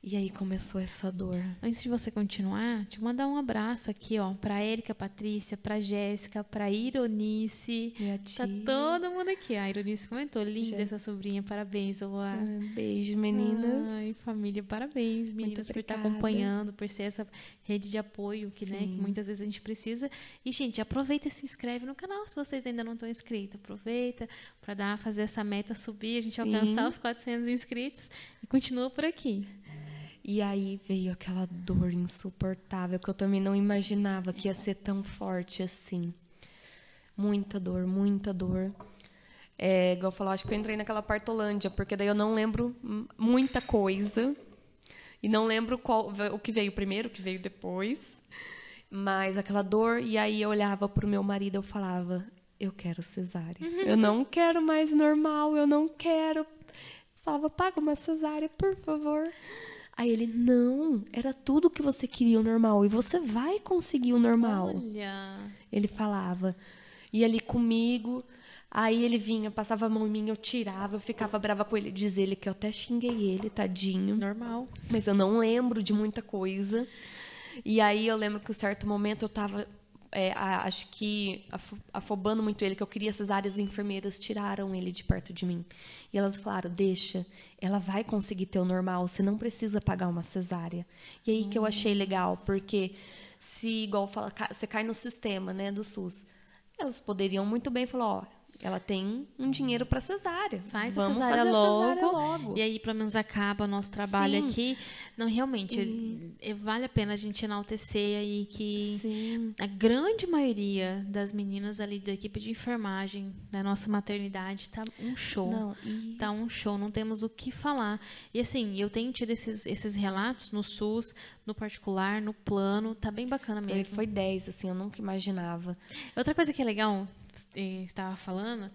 E aí começou essa dor. Antes de você continuar, te mandar um abraço aqui, ó, pra Érica Patrícia, pra Jéssica, pra Ironice. Minha Tá tia. todo mundo aqui. A Ironice comentou, linda Já. essa sobrinha, parabéns, Eloá. Ah, Beijo, meninas. Ai, família, parabéns, meninas, por estar acompanhando, por ser essa rede de apoio que, né, que muitas vezes a gente precisa. E, gente, aproveita e se inscreve no canal se vocês ainda não estão inscritos. Aproveita para dar fazer essa meta subir, a gente Sim. alcançar os 400 inscritos e continua por aqui. E aí veio aquela dor insuportável que eu também não imaginava que ia ser tão forte assim. Muita dor, muita dor. É, igual eu falou, acho que eu entrei naquela partolândia, porque daí eu não lembro muita coisa. E não lembro qual, o que veio primeiro, o que veio depois. Mas aquela dor, e aí eu olhava pro meu marido eu falava, eu quero cesárea. Eu não quero mais normal, eu não quero. Falava, paga uma cesárea, por favor. Aí ele, não, era tudo que você queria o normal. E você vai conseguir o normal. Olha, Ele falava. Ia ali comigo. Aí ele vinha, passava a mão em mim, eu tirava, eu ficava brava com ele. Diz ele que eu até xinguei ele, tadinho. normal. Mas eu não lembro de muita coisa. E aí eu lembro que em certo momento eu tava, é, a- acho que afo- afobando muito ele, que eu queria cesárea, as enfermeiras tiraram ele de perto de mim. E elas falaram, deixa, ela vai conseguir ter o normal, você não precisa pagar uma cesárea. E aí que eu achei legal, porque se, igual fala, você cai no sistema, né, do SUS, elas poderiam muito bem falar, ó, ela tem um dinheiro para cesárea. Faz Vamos a cesárea logo, a cesárea logo. E aí, pelo menos, acaba o nosso trabalho Sim. aqui. Não, realmente, é- vale a pena a gente enaltecer aí que Sim. a grande maioria das meninas ali da equipe de enfermagem da nossa maternidade tá um show. Não, e- Tá um show, não temos o que falar. E assim, eu tenho tido esses, esses relatos no SUS, no particular, no plano, tá bem bacana mesmo. Ele foi 10, assim, eu nunca imaginava. Outra coisa que é legal, estava falando,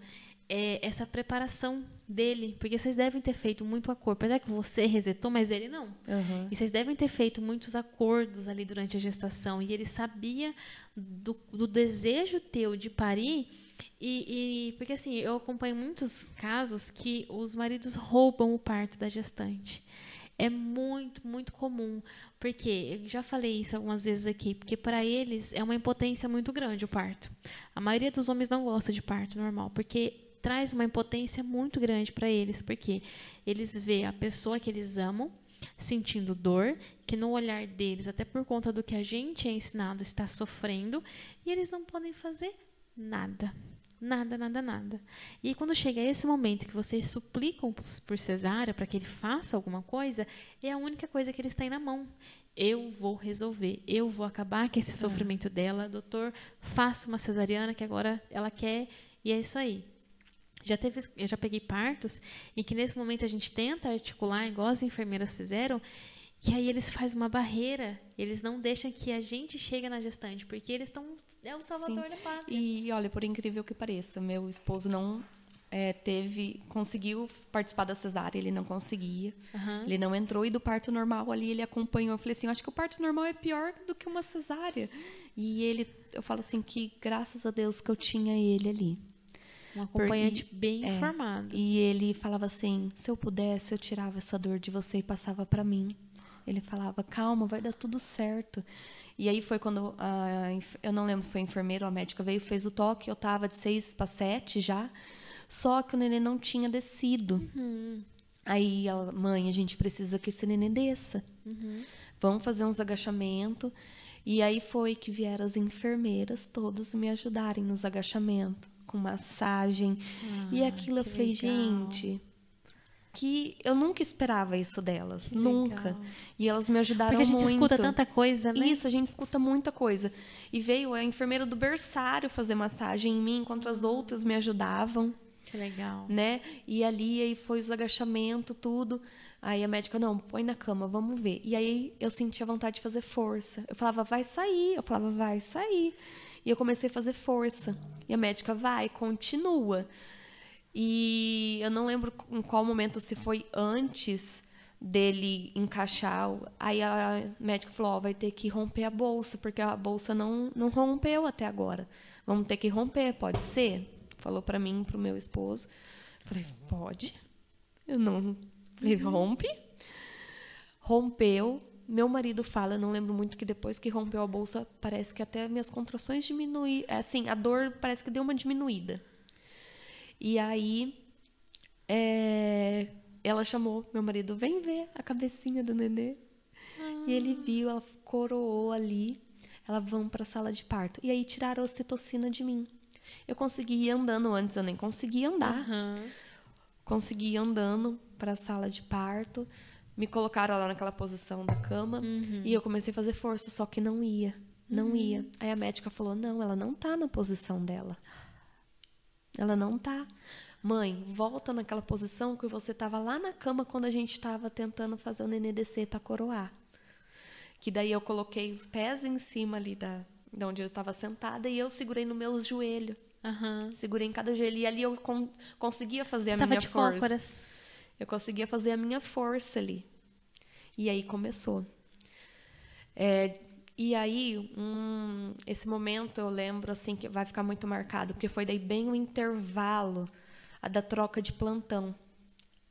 é essa preparação dele, porque vocês devem ter feito muito acordo. Apesar que você resetou, mas ele não. Aham. E vocês devem ter feito muitos acordos ali durante a gestação. E ele sabia do, do desejo teu de parir. E, e- porque assim, eu acompanho muitos casos que os maridos roubam o parto da gestante. É muito, muito comum. Porque eu já falei isso algumas vezes aqui, porque para eles é uma impotência muito grande o parto. A maioria dos homens não gosta de parto normal, porque traz uma impotência muito grande para eles, porque eles vê a pessoa que eles amam sentindo dor, que no olhar deles, até por conta do que a gente é ensinado, está sofrendo, e eles não podem fazer nada. Nada, nada, nada. E aí, quando chega esse momento que vocês suplicam por cesárea para que ele faça alguma coisa, é a única coisa que eles têm na mão. Eu vou resolver, eu vou acabar com esse sofrimento dela. Doutor, faça uma cesariana que agora ela quer, e é isso aí. Já teve, eu já peguei partos em que nesse momento a gente tenta articular, igual as enfermeiras fizeram, e aí eles fazem uma barreira, eles não deixam que a gente chegue na gestante, porque eles estão é o salvador Sim. da pátria. E olha, por incrível que pareça, meu esposo não é, teve, conseguiu participar da cesárea, ele não conseguia. Aham. Ele não entrou e do parto normal ali ele acompanhou. Eu falei assim, eu acho que o parto normal é pior do que uma cesárea. E ele, eu falo assim que graças a Deus que eu tinha ele ali. Um acompanhante Porque- bem é, informado. E ele falava assim, se eu pudesse eu tirava essa dor de você e passava para mim. Ele falava, calma, vai dar tudo certo. E aí foi quando a, enf- eu não lembro se foi a enfermeira ou a médica veio, fez o toque, eu tava de seis para sete já, só que o neném não tinha descido. Aí ela, mãe, a gente precisa que esse neném desça. Vamos fazer uns agachamentos. E aí foi que vieram as enfermeiras todas me ajudarem nos agachamentos, com massagem. e Ah, aquilo eu falei, legal. gente, que eu nunca esperava isso delas, Que nunca. legal. E elas me ajudaram Porque a gente muito. escuta tanta coisa, né? Isso, a gente escuta muita coisa. E veio a enfermeira do berçário fazer massagem em mim, enquanto as outras me ajudavam Que legal. né? E ali aí foi os agachamentos, tudo. Aí a médica, não, põe na cama, vamos ver. E aí eu sentia vontade de fazer força. Eu falava, vai sair. Eu falava, vai sair. E eu comecei a fazer força. E a médica, vai, continua. E eu não lembro em qual momento, se foi antes dele encaixar. o- Aí a médica falou, ó, vai ter que romper a bolsa, porque a bolsa não, não rompeu até agora. Vamos ter que romper, pode ser? Falou pra mim, pro meu esposo. Falei, pode. Eu não. Falei, rompe. Rompeu. Meu marido fala, eu não lembro muito que depois que rompeu a bolsa, parece que até minhas contrações diminuíram. Assim, a dor parece que deu uma diminuída. E aí, é, ela chamou meu marido, vem ver a cabecinha do nenê. E ele viu, ela coroou ali. Ela vão para a sala de parto. E aí tiraram a ocitocina de mim. Eu consegui ir andando antes, eu nem conseguia andar. Aham. Consegui ir andando para a sala de parto. Me colocaram lá naquela posição da cama. E eu comecei a fazer força, só que não ia. Não ia. Aí a médica falou: não, ela não tá na posição dela. Ela não tá. Mãe, volta naquela posição que você estava lá na cama quando a gente estava tentando fazer o nenê descer para coroar. Que daí eu coloquei os pés em cima ali da, de onde eu estava sentada e eu segurei no meus joelhos. Aham. Segurei em cada joelho. E ali eu con- conseguia fazer a Tava minha de força. cócoras. Eu conseguia fazer a minha força ali. E aí começou. É, e aí, um- esse momento eu lembro assim que vai ficar muito marcado, porque foi daí bem o intervalo da troca de plantão.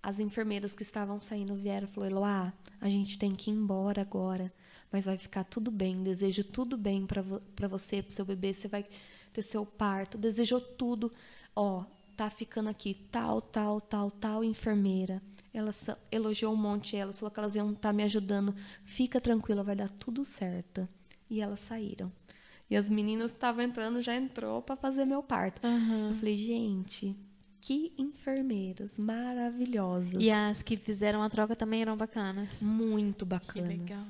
As enfermeiras que estavam saindo vieram e falaram: Eloá, a gente tem que ir embora agora, mas vai ficar tudo bem. Desejo tudo bem para vo você, para seu bebê. Você vai ter seu parto. Desejou tudo. Ó, tá ficando aqui tal, tal, tal, tal enfermeira. Ela elogiou um monte elas, falou que elas iam estar me ajudando. Fica tranquila, vai dar tudo certo. E elas saíram. E as meninas que estavam entrando já entrou para fazer meu parto. Aham. Eu falei, gente, que enfermeiras maravilhosas. E as que fizeram a troca também eram bacanas. Muito Que bacanas. legal.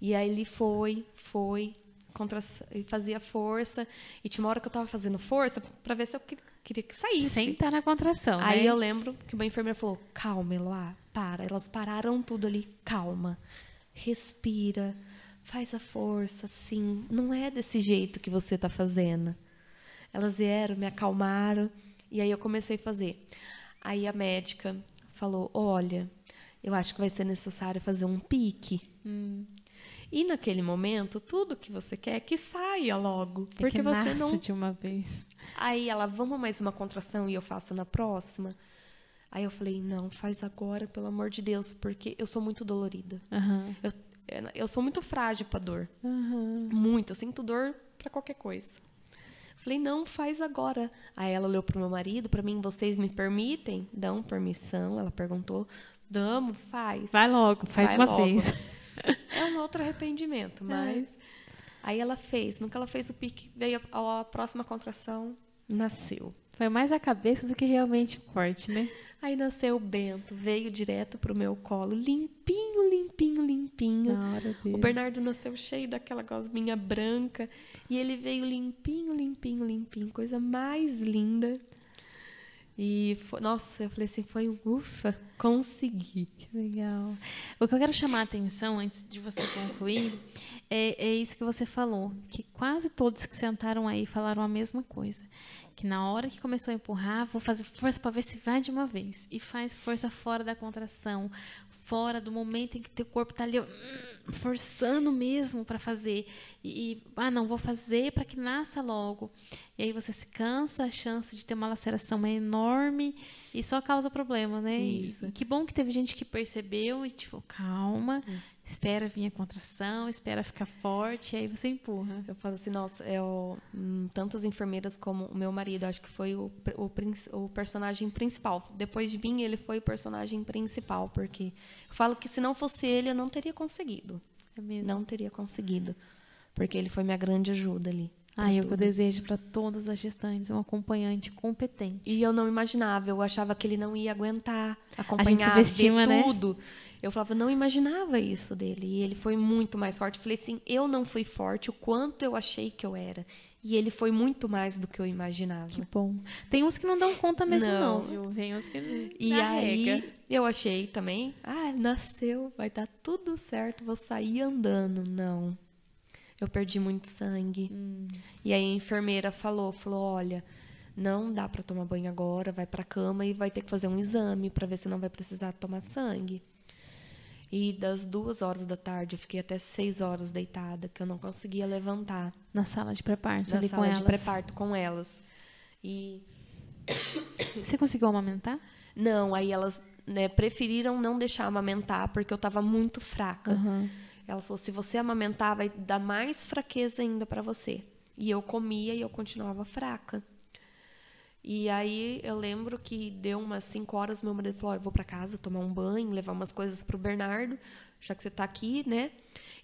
E aí ele foi, foi, contra, fazia força. E tinha uma hora que eu tava fazendo força para ver se eu que- queria que saísse. Sem estar na contração, Aí né? eu lembro que uma enfermeira falou: calma, Eloá, para. Elas pararam tudo ali, calma, respira, faz a força, assim. Não é desse jeito que você tá fazendo. Elas vieram, me acalmaram, e aí eu comecei a fazer. Aí a médica falou: olha, eu acho que vai ser necessário fazer um pique. Hum. E naquele momento, tudo que você quer é que saia logo. É Porque que você não de uma vez. Aí ela, vamos mais uma contração e eu faço na próxima? Aí eu falei, não, faz agora, pelo amor de Deus, porque eu sou muito dolorida. Aham. Eu, eu sou muito frágil pra dor. Aham. Muito. Eu sinto dor pra qualquer coisa. Falei, não, faz agora. Aí ela olhou pro meu marido, pra mim, vocês me permitem? Dão permissão? Ela perguntou. Damos, faz. Vai logo, faz Vai uma logo. vez. É um outro arrependimento, mas. Aí ela fez. Que ela fez o pique, veio a, a próxima contração, nasceu. Foi mais a cabeça do que realmente o corte, né? Aí nasceu o Bento, veio direto pro meu colo, limpinho, limpinho, limpinho. Na hora dele. O Bernardo nasceu cheio daquela gosminha branca e ele veio limpinho, limpinho, limpinho, coisa mais linda. E, foi, nossa, eu falei assim, foi um ufa, consegui. Que legal. O que eu quero chamar a atenção, antes de você concluir, é, é isso que você falou, que quase todos que sentaram aí falaram a mesma coisa. Que na hora que começou a empurrar, vou fazer força para ver se vai de uma vez. E faz força fora da contração, fora do momento em que teu corpo está ali hum, forçando mesmo para fazer e, e, ah não vou fazer para que nasça logo e aí você se cansa a chance de ter uma laceração é enorme e só causa problema né Isso. E, que bom que teve gente que percebeu e tipo calma hum. Espera vir a contração espera ficar forte e aí você empurra eu falo assim nossa eu, hum, tantas enfermeiras como o meu marido acho que foi o, o, o personagem principal depois de mim ele foi o personagem principal porque eu falo que se não fosse ele, eu não teria conseguido. É não teria conseguido. Porque ele foi minha grande ajuda ali. Ah, eu que eu desejo para todas as gestantes um acompanhante competente. E eu não imaginava, eu achava que ele não ia aguentar acompanhar, a gente né? tudo. Eu falava, não imaginava isso dele. E ele foi muito mais forte. Eu falei assim, eu não fui forte o quanto eu achei que eu era. E ele foi muito mais do que eu imaginava. Que bom. Tem uns que não dão conta mesmo, não, não viu? Tem uns que E aí eu achei também, ah, nasceu, vai dar tudo certo, vou sair andando. Não. Eu perdi muito sangue. Hum. E aí a enfermeira falou, falou, olha, não dá para tomar banho agora, vai para cama e vai ter que fazer um exame para ver se não vai precisar tomar sangue. E das duas horas da tarde, eu fiquei até seis horas deitada, que eu não conseguia levantar. Na sala de pré-parto, Na sala de pré-parto com elas. E. Você conseguiu amamentar? Não, aí elas né, preferiram não deixar amamentar, porque eu estava muito fraca. Uhum. Elas falou: se você amamentar, vai dar mais fraqueza ainda para você. E eu comia e eu continuava fraca. E aí eu lembro que deu umas 5 horas, meu marido falou: oh, eu vou para casa tomar um banho, levar umas coisas para o Bernardo, já que você está aqui, né?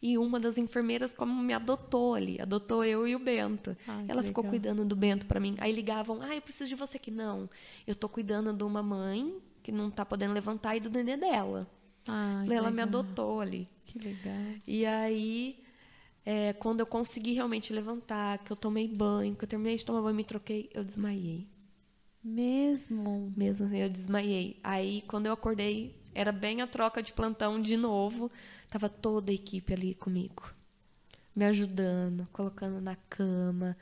E uma das enfermeiras como me adotou ali, adotou eu e o Bento. Ai, Ela ficou legal. cuidando do Bento para mim. Aí ligavam: "Ah, eu preciso de você aqui". Não, eu tô cuidando de uma mãe que não está podendo levantar e do nenê dela. Ai, ela legal. me adotou ali. Que legal. E aí é, quando eu consegui realmente levantar, que eu tomei banho, que eu terminei de tomar banho e me troquei, eu desmaiei. Mesmo? Mesmo assim, eu desmaiei. Aí, quando eu acordei, era bem a troca de plantão de novo. Tava toda a equipe ali comigo, me ajudando, colocando na cama.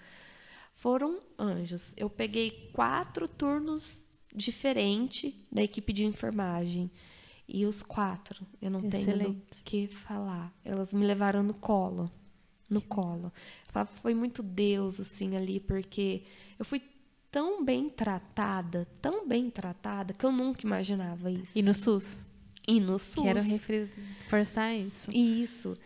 Foram anjos. Eu peguei quatro turnos diferentes da equipe de enfermagem. E os quatro, eu não Excelente. tenho do que falar. Elas me levaram no colo. No colo. Foi muito Deus, assim, ali, porque eu fui tão bem tratada, tão bem tratada, que eu nunca imaginava isso. E no SUS? E no SUS. Quero reforçar isso. Isso.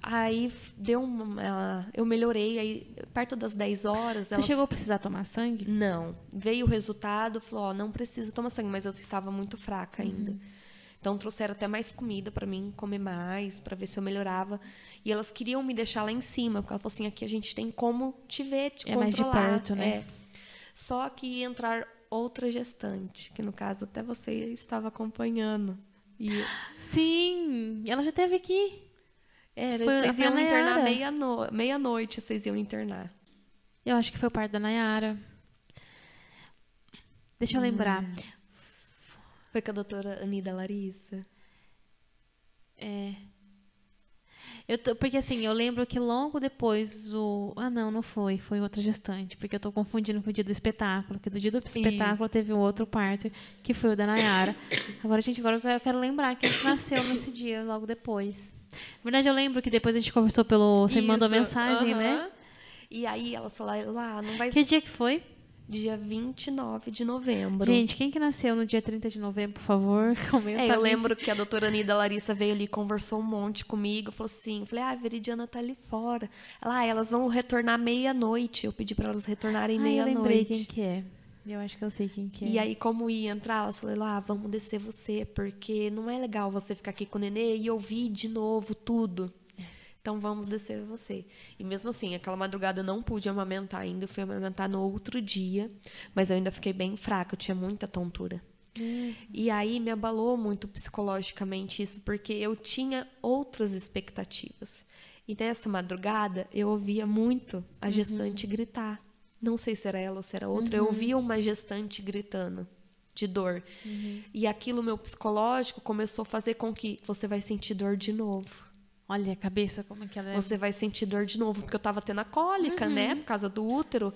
Aí deu uma. Eu melhorei, aí perto das 10 horas. Você chegou a precisar tomar sangue? Não. Veio o resultado, falou: Ó, não precisa tomar sangue, mas eu estava muito fraca ainda. Uhum. Então trouxeram até mais comida para mim comer mais, para ver se eu melhorava. E elas queriam me deixar lá em cima, porque ela falou assim: aqui a gente tem como te ver, te é controlar. mais de perto, né? É. Só que ia entrar outra gestante, que no caso até você estava acompanhando. E... Sim, ela já teve aqui. Era, foi vocês iam internar meia-noite, meia noite vocês iam internar. Eu acho que foi o parto da Nayara. Deixa eu hum. lembrar. Foi com a doutora Anida Larissa. É. Eu tô, porque assim, eu lembro que logo depois o. Ah, não, não foi. Foi outra gestante. Porque eu tô confundindo com o dia do espetáculo. Porque do dia do espetáculo Isso. teve um outro parto, que foi o da Nayara. Agora, gente, agora eu quero lembrar que ele nasceu nesse dia, logo depois. Na verdade, eu lembro que depois a gente conversou pelo. Você Isso. mandou mensagem, né? E aí ela falou lá, não vai Que dia que foi? Dia 29 de novembro. Gente, quem que nasceu no dia 30 de novembro, por favor, comenta. É, eu lembro que a doutora Anida Larissa veio ali, conversou um monte comigo, falou assim, falei, ah, a Veridiana tá ali fora. Ela, ah, elas vão retornar meia-noite. Eu pedi para elas retornarem meia-noite. Eu lembrei quem que é. Eu acho que eu sei quem que é. E aí, como ia entrar, elas falei lá, ah, vamos descer você, porque não é legal você ficar aqui com o nenê e ouvir de novo tudo. Então vamos descer você. E mesmo assim, aquela madrugada eu não pude amamentar ainda, eu fui amamentar no outro dia, mas eu ainda fiquei bem fraca, eu tinha muita tontura. E aí me abalou muito psicologicamente isso, porque eu tinha outras expectativas. E nessa madrugada eu ouvia muito a uhum. gestante uhum. gritar. Não sei se era ela ou se era outra, uhum. eu ouvia uma gestante gritando. de dor. Uhum. E aquilo, meu psicológico, começou a fazer com que você vai sentir dor de novo. Olha a cabeça, como é que ela é. Você vai sentir dor de novo, porque eu tava tendo a cólica, Uhum. né? Por causa do útero.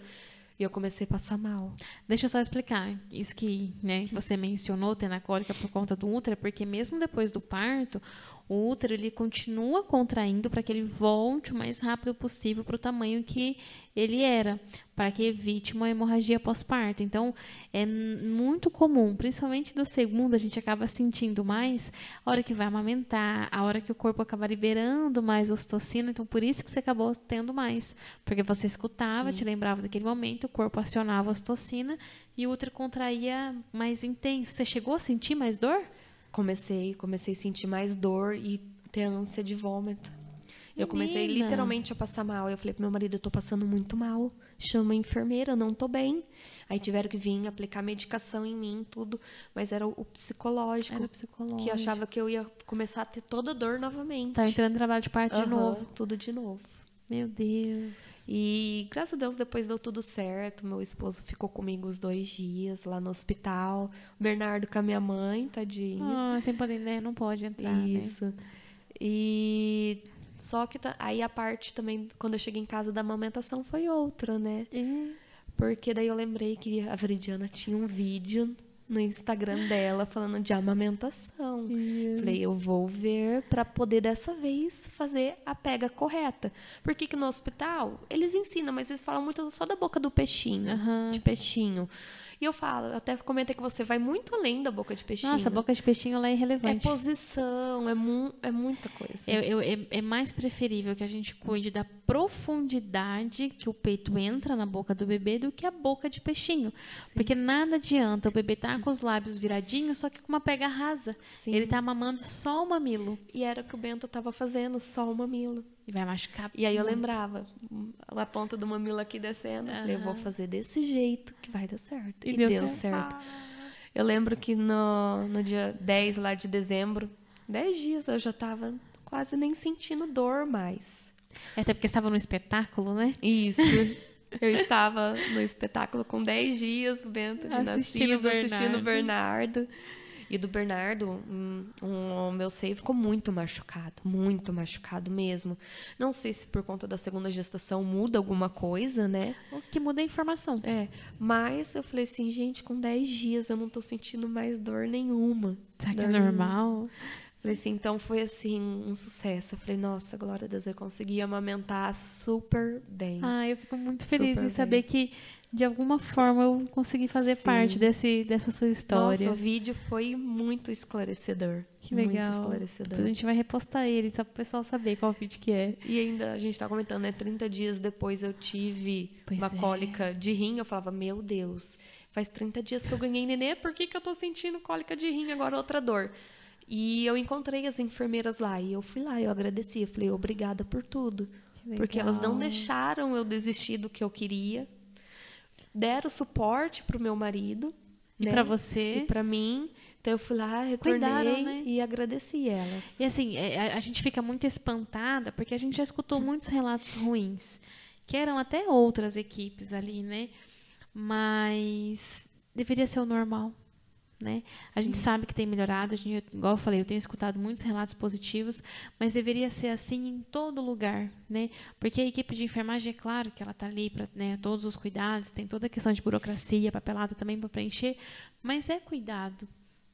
E eu comecei a passar mal. Deixa eu só explicar. Isso que né, você mencionou, tendo a cólica por conta do útero, é porque mesmo depois do parto, o útero ele continua contraindo para que ele volte o mais rápido possível para o tamanho que ele era, para que evite uma hemorragia pós-parto. Então, é muito comum, principalmente do segundo, a gente acaba sentindo mais a hora que vai amamentar, a hora que o corpo acaba liberando mais ocitocina. Então, por isso que você acabou tendo mais. Porque você escutava, te lembrava daquele momento, o corpo acionava a ocitocina e o útero contraía mais intenso. Você chegou a sentir mais dor? Comecei, comecei a sentir mais dor e ter ânsia de vômito. Eu comecei Menina. literalmente a passar mal. Eu falei pro meu marido, eu tô passando muito mal. Chama a enfermeira, eu não tô bem. Aí tiveram que vir aplicar medicação em mim, tudo. Mas era o, o psicológico. Era psicológico. Que achava que eu ia começar a ter toda dor novamente. Tava entrando em trabalho de parto de Aham, novo. Tudo de novo. Meu Deus. E graças a Deus depois deu tudo certo. Meu esposo ficou comigo os dois dias lá no hospital. O Bernardo com a minha mãe, tadinho. Ah, sem poder, né? Não pode entrar, né? Isso. E só que aí a parte também, quando eu cheguei em casa da amamentação, foi outra, né? É. Porque daí eu lembrei que a Veridiana tinha um vídeo no Instagram dela falando de amamentação. Falei, eu vou ver para poder dessa vez fazer a pega correta. Porque que no hospital eles ensinam, mas eles falam muito só da boca do peixinho, Aham. de peixinho. E eu falo, eu até comentei que você vai muito além da boca de peixinho. Nossa, a boca de peixinho ela é é irrelevante. posição, é, mu é muita coisa. Eu- eu- é, é mais preferível que a gente cuide da profundidade que o peito entra na boca do bebê do que a boca de peixinho. Porque nada adianta o bebê estar com os lábios viradinhos, só que com uma pega rasa. Sim. Ele tá mamando só o mamilo. E era o que o Bento tava fazendo, só o mamilo. E vai machucar. E aí eu lembrava, a ponta do mamilo aqui descendo. eu Falei, eu vou fazer desse jeito que vai dar certo. E E, deu deu, certo. certo. Eu lembro que no, no dia 10 lá de dezembro, 10 dias eu já tava quase nem sentindo dor mais. É até porque estava no espetáculo, né? Isso. Eu estava no espetáculo com 10 dias, o Bento de Assistindo nascido, assistindo o Bernardo. E do Bernardo, um, um- o meu seio ficou muito machucado, muito machucado mesmo. Não sei se por conta da segunda gestação muda alguma coisa, né? O que muda é a informação. É, mas eu falei assim, gente, com 10 dias eu não tô sentindo mais dor nenhuma. Será que é Dor nenhuma. normal? Falei assim, então foi assim, um sucesso. Eu falei, nossa, glória a Deus, eu consegui amamentar super bem. Ah, eu fico muito feliz Super em saber que, de alguma forma, eu consegui fazer Sim. parte desse, dessa sua história. Nossa, o vídeo foi muito esclarecedor. que legal. Muito Depois esclarecedor. a gente vai repostar ele, só para o pessoal saber qual vídeo que é. E ainda a gente tá comentando, né? 30 dias depois eu tive Pois uma é. cólica de rim. Eu falava, meu Deus, faz 30 dias que eu ganhei nenê, por que, que eu tô sentindo cólica de rim agora outra dor? E eu encontrei as enfermeiras lá e eu fui lá, eu agradeci, eu falei, obrigada por tudo. Que Porque elas não deixaram eu desistir do que eu queria. Deram suporte pro meu marido. E né? para você. E pra mim. Então eu fui lá, retornei Cuidaram, né? e agradeci elas. E assim, é, a, a gente fica muito espantada porque a gente já escutou muitos relatos ruins, que eram até outras equipes ali, né? Mas deveria ser o normal, né? A gente sabe que tem melhorado, a gente, igual eu falei, eu tenho escutado muitos relatos positivos, mas deveria ser assim em todo lugar, né? Porque a equipe de enfermagem, é claro que ela está ali para né, todos os cuidados, tem toda a questão de burocracia, papelada também para preencher, mas é cuidado,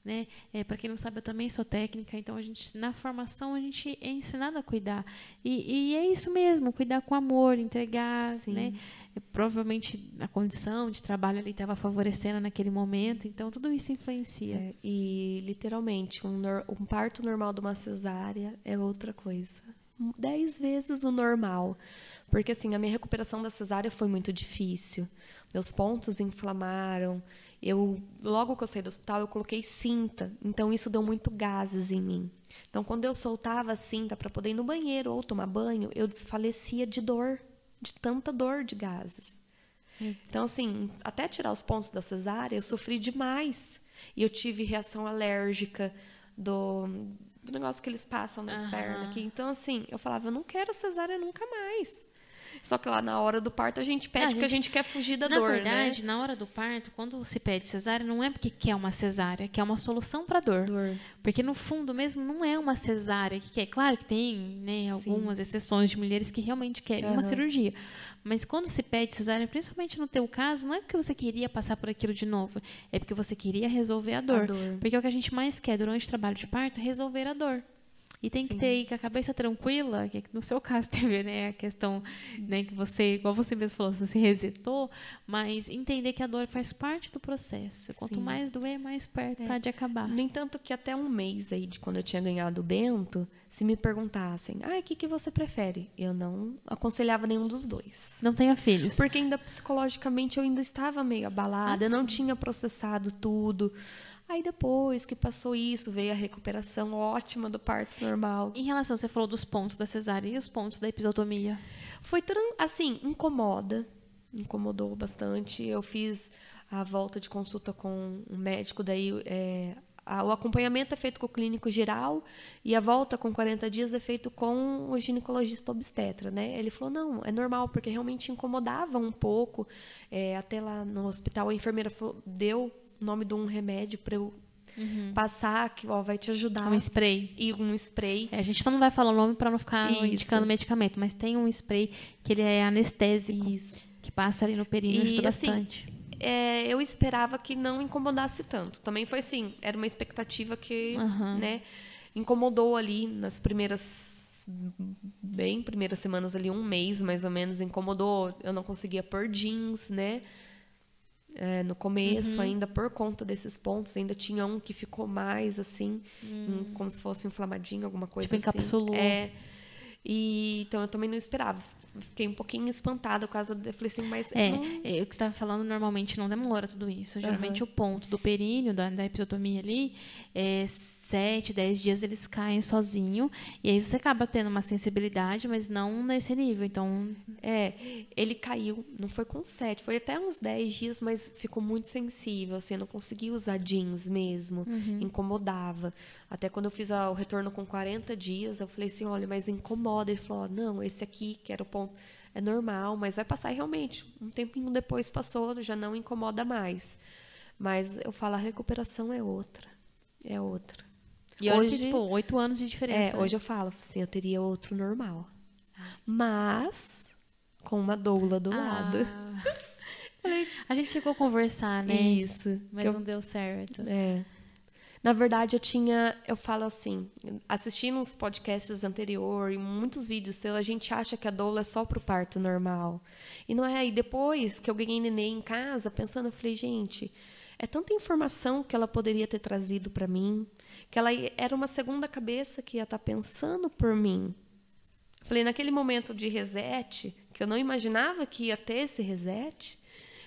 né? É, para quem não sabe, eu também sou técnica, então a gente na formação a gente é ensinado a cuidar e, e é isso mesmo, cuidar com amor, entregar, Sim. né? É, provavelmente a condição de trabalho ali estava favorecendo naquele momento, então tudo isso influencia. É, e literalmente, um, um parto normal de uma cesárea é outra coisa. Dez vezes o normal. Porque assim, a minha recuperação da cesárea foi muito difícil. Meus pontos inflamaram. Eu, logo que eu saí do hospital, eu coloquei cinta. Então isso deu muito gases em mim. Então quando eu soltava a cinta para poder ir no banheiro ou tomar banho, eu desfalecia de dor, de tanta dor de gases. Então, assim, até tirar os pontos da cesárea, eu sofri demais. E eu tive reação alérgica do, do negócio que eles passam nas Aham. pernas aqui. Então, assim, eu falava, eu não quero cesárea nunca mais. Só que lá na hora do parto a gente pede Ah, a porque a gente- quer fugir da Na dor, verdade, né? na hora do parto, quando se pede cesárea, não é porque quer uma cesárea, quer uma solução para dor. Dor. Porque no fundo mesmo não é uma cesárea que quer. Claro que tem né, algumas exceções de mulheres que realmente querem uma Aham. cirurgia. Mas quando se pede cesárea, principalmente no teu caso, não é porque você queria passar por aquilo de novo, é porque você queria resolver a dor. dor. Porque é o que a gente mais quer durante o trabalho de parto é resolver a dor. E tem que Sim. ter aí com a cabeça tranquila, que no seu caso teve né, a questão né, que você, igual você mesmo falou, você resetou, mas entender que a dor faz parte do processo. Quanto Sim. mais doer, mais perto tá de acabar. No entanto, que até um mês aí de quando eu tinha ganhado o Bento, se me perguntassem, ah, o que, que você prefere? Eu não aconselhava nenhum dos dois. Não tenha filhos. Porque ainda psicologicamente eu ainda estava meio abalada, Ah, eu não tinha processado tudo. Aí depois que passou isso, veio a recuperação ótima do parto normal. Em relação, você falou dos pontos da cesárea e os pontos da episiotomia. Foi assim, incomoda, incomodou bastante. Eu fiz a volta de consulta com um médico, daí é, o acompanhamento é feito com o clínico geral e a volta com 40 dias é feito com o ginecologista obstetra, né? Ele falou, não, é normal, porque realmente incomodava um pouco. É, até lá no hospital, a enfermeira falou- deu nome de um remédio para eu passar, que ó, vai te ajudar. Um spray. E um spray. É, a gente não vai falar o nome para não ficar Isso. indicando medicamento, mas tem um spray que ele é anestésico, Isso. que passa ali no períneo, E, ajuda assim, bastante. é, eu esperava que não incomodasse tanto. Também foi assim, era uma expectativa que, Aham. né, incomodou ali nas primeiras bem primeiras semanas ali, um mês mais ou menos, incomodou. Eu não conseguia pôr jeans, né? É, no começo, Uhum. ainda por conta desses pontos, ainda tinha um que ficou mais assim, um- como se fosse inflamadinho, alguma coisa Hum. Tipo, assim. encapsulou. É. E então eu também não esperava. Fiquei um pouquinho espantada por causa da. Eu falei assim, mas É, não- é, o que você estava falando normalmente não demora tudo isso. Geralmente Aham. o ponto do períneo, da, da episiotomia ali, é 7, 10 dias eles caem sozinho. E aí você acaba tendo uma sensibilidade, mas não nesse nível. Então, É, ele caiu, não foi com sete, foi até uns 10 dias, mas ficou muito sensível, assim, eu não conseguia usar jeans mesmo, incomodava. Até quando eu fiz a- o retorno com 40 dias, eu falei assim, olha, mas incomoda. Ele falou, não, esse aqui, que era o ponto, é normal, mas vai passar realmente. Um tempinho depois passou, já não incomoda mais. Mas eu falo, a recuperação é outra, é outra. E Hoje- tipo, 8 anos de diferença. É, hoje eu falo, assim, eu teria outro normal. Mas com uma doula do lado. Ah. A gente chegou a conversar, né? Isso. Mas Eu- não deu certo. é. Na verdade, eu tinha, eu falo assim, assistindo uns podcasts anterior e muitos vídeos seus, a gente acha que a doula é só pro parto normal. E não é. E depois que eu ganhei neném em casa, pensando, eu falei, gente, é tanta informação que ela poderia ter trazido para mim, que ela era uma segunda cabeça que ia estar pensando por mim. Falei, naquele momento de reset, que eu não imaginava que ia ter esse reset,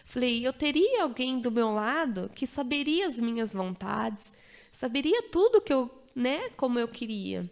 falei, eu teria alguém do meu lado que saberia as minhas vontades, saberia tudo que eu, né, como eu queria.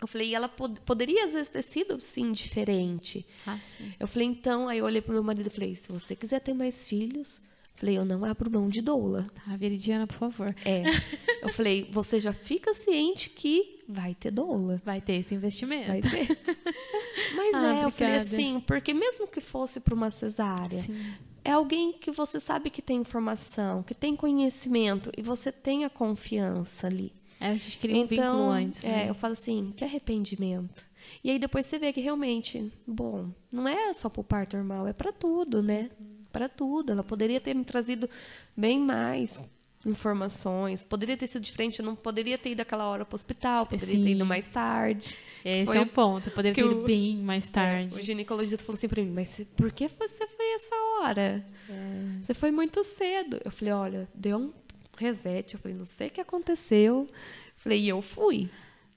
Eu falei, e ela pod- poderia às vezes ter sido sim diferente. Ah, sim. Eu falei, então, aí eu olhei pro meu marido e falei, se você quiser ter mais filhos, falei, eu não abro mão de doula. Tá, Veridiana, por favor. É. Eu falei, você já fica ciente que vai ter doula. Vai ter esse investimento. Vai ter. Mas Ah, é, eu falei obrigada. assim, porque mesmo que fosse para uma cesárea, Sim. é alguém que você sabe que tem informação, que tem conhecimento e você tem a confiança ali. É, a gente queria um vínculo antes, é, né? eu falo assim, que arrependimento. E aí depois você vê que realmente, bom, não é só pro parto normal, é para tudo, né? Para tudo. Ela poderia ter me trazido bem mais informações, poderia ter sido diferente, eu não poderia ter ido aquela hora pro hospital, poderia ter Sim. ido mais tarde. Esse Foi é um ponto. Eu poderia ter ido o- bem mais tarde. O ginecologista falou assim pra mim, mas por que você foi essa hora? É. Você foi muito cedo. Eu falei, olha, deu um reset. Eu falei, não sei o que aconteceu. Falei, e eu fui.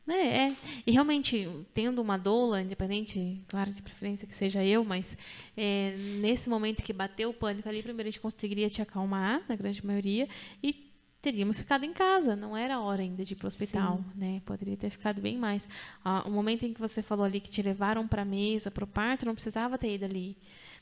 É, é. E realmente, tendo uma doula, independente, claro, de preferência que seja eu, mas é, nesse momento que bateu o pânico ali, primeiro a gente conseguiria te acalmar, na grande maioria, e teríamos ficado em casa. Não era hora ainda de ir para o hospital, né? Poderia ter ficado bem mais. Ah, o momento em que você falou ali que te levaram para a mesa, para o parto, não precisava ter ido ali.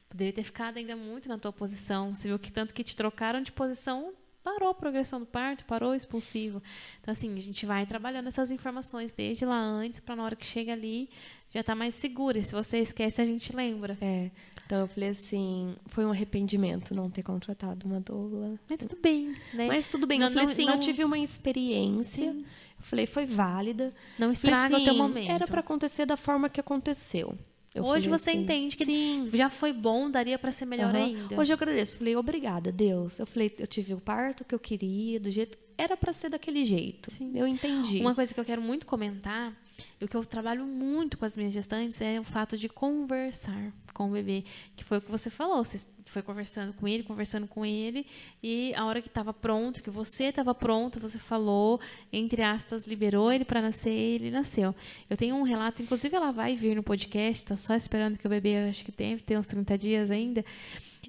Poderia ter ficado ainda muito na tua posição. Você viu que tanto que te trocaram de posição parou a progressão do parto, parou o expulsivo. Então, assim, a gente vai trabalhando essas informações desde lá antes, para na hora que chega ali, já tá mais segura. E se você esquece, a gente lembra. É. Então eu falei assim, foi um arrependimento não ter contratado uma doula. Mas tudo bem, né? Mas tudo bem. Não- eu falei não- assim, não- eu tive uma experiência. Sim. Eu falei, foi válida. Não Falei estraga o teu assim, momento. Era para acontecer da forma que aconteceu. Eu Hoje você assim, entende que sim. já foi bom, daria para ser melhor Aham. ainda. Hoje eu agradeço. Falei, obrigada, Deus. Eu falei, eu tive o parto que eu queria, do jeito. Era para ser daquele jeito. Sim. Eu entendi. Uma coisa que eu quero muito comentar, e o que eu trabalho muito com as minhas gestantes, é o fato de conversar com o bebê. Que foi o que você falou. Você foi conversando com ele, conversando com ele, e a hora que estava pronto, que você estava pronto, você falou, entre aspas, liberou ele para nascer, ele nasceu. Eu tenho um relato, inclusive ela vai vir no podcast, tá só esperando que o bebê, acho que tem, tem uns 30 dias ainda.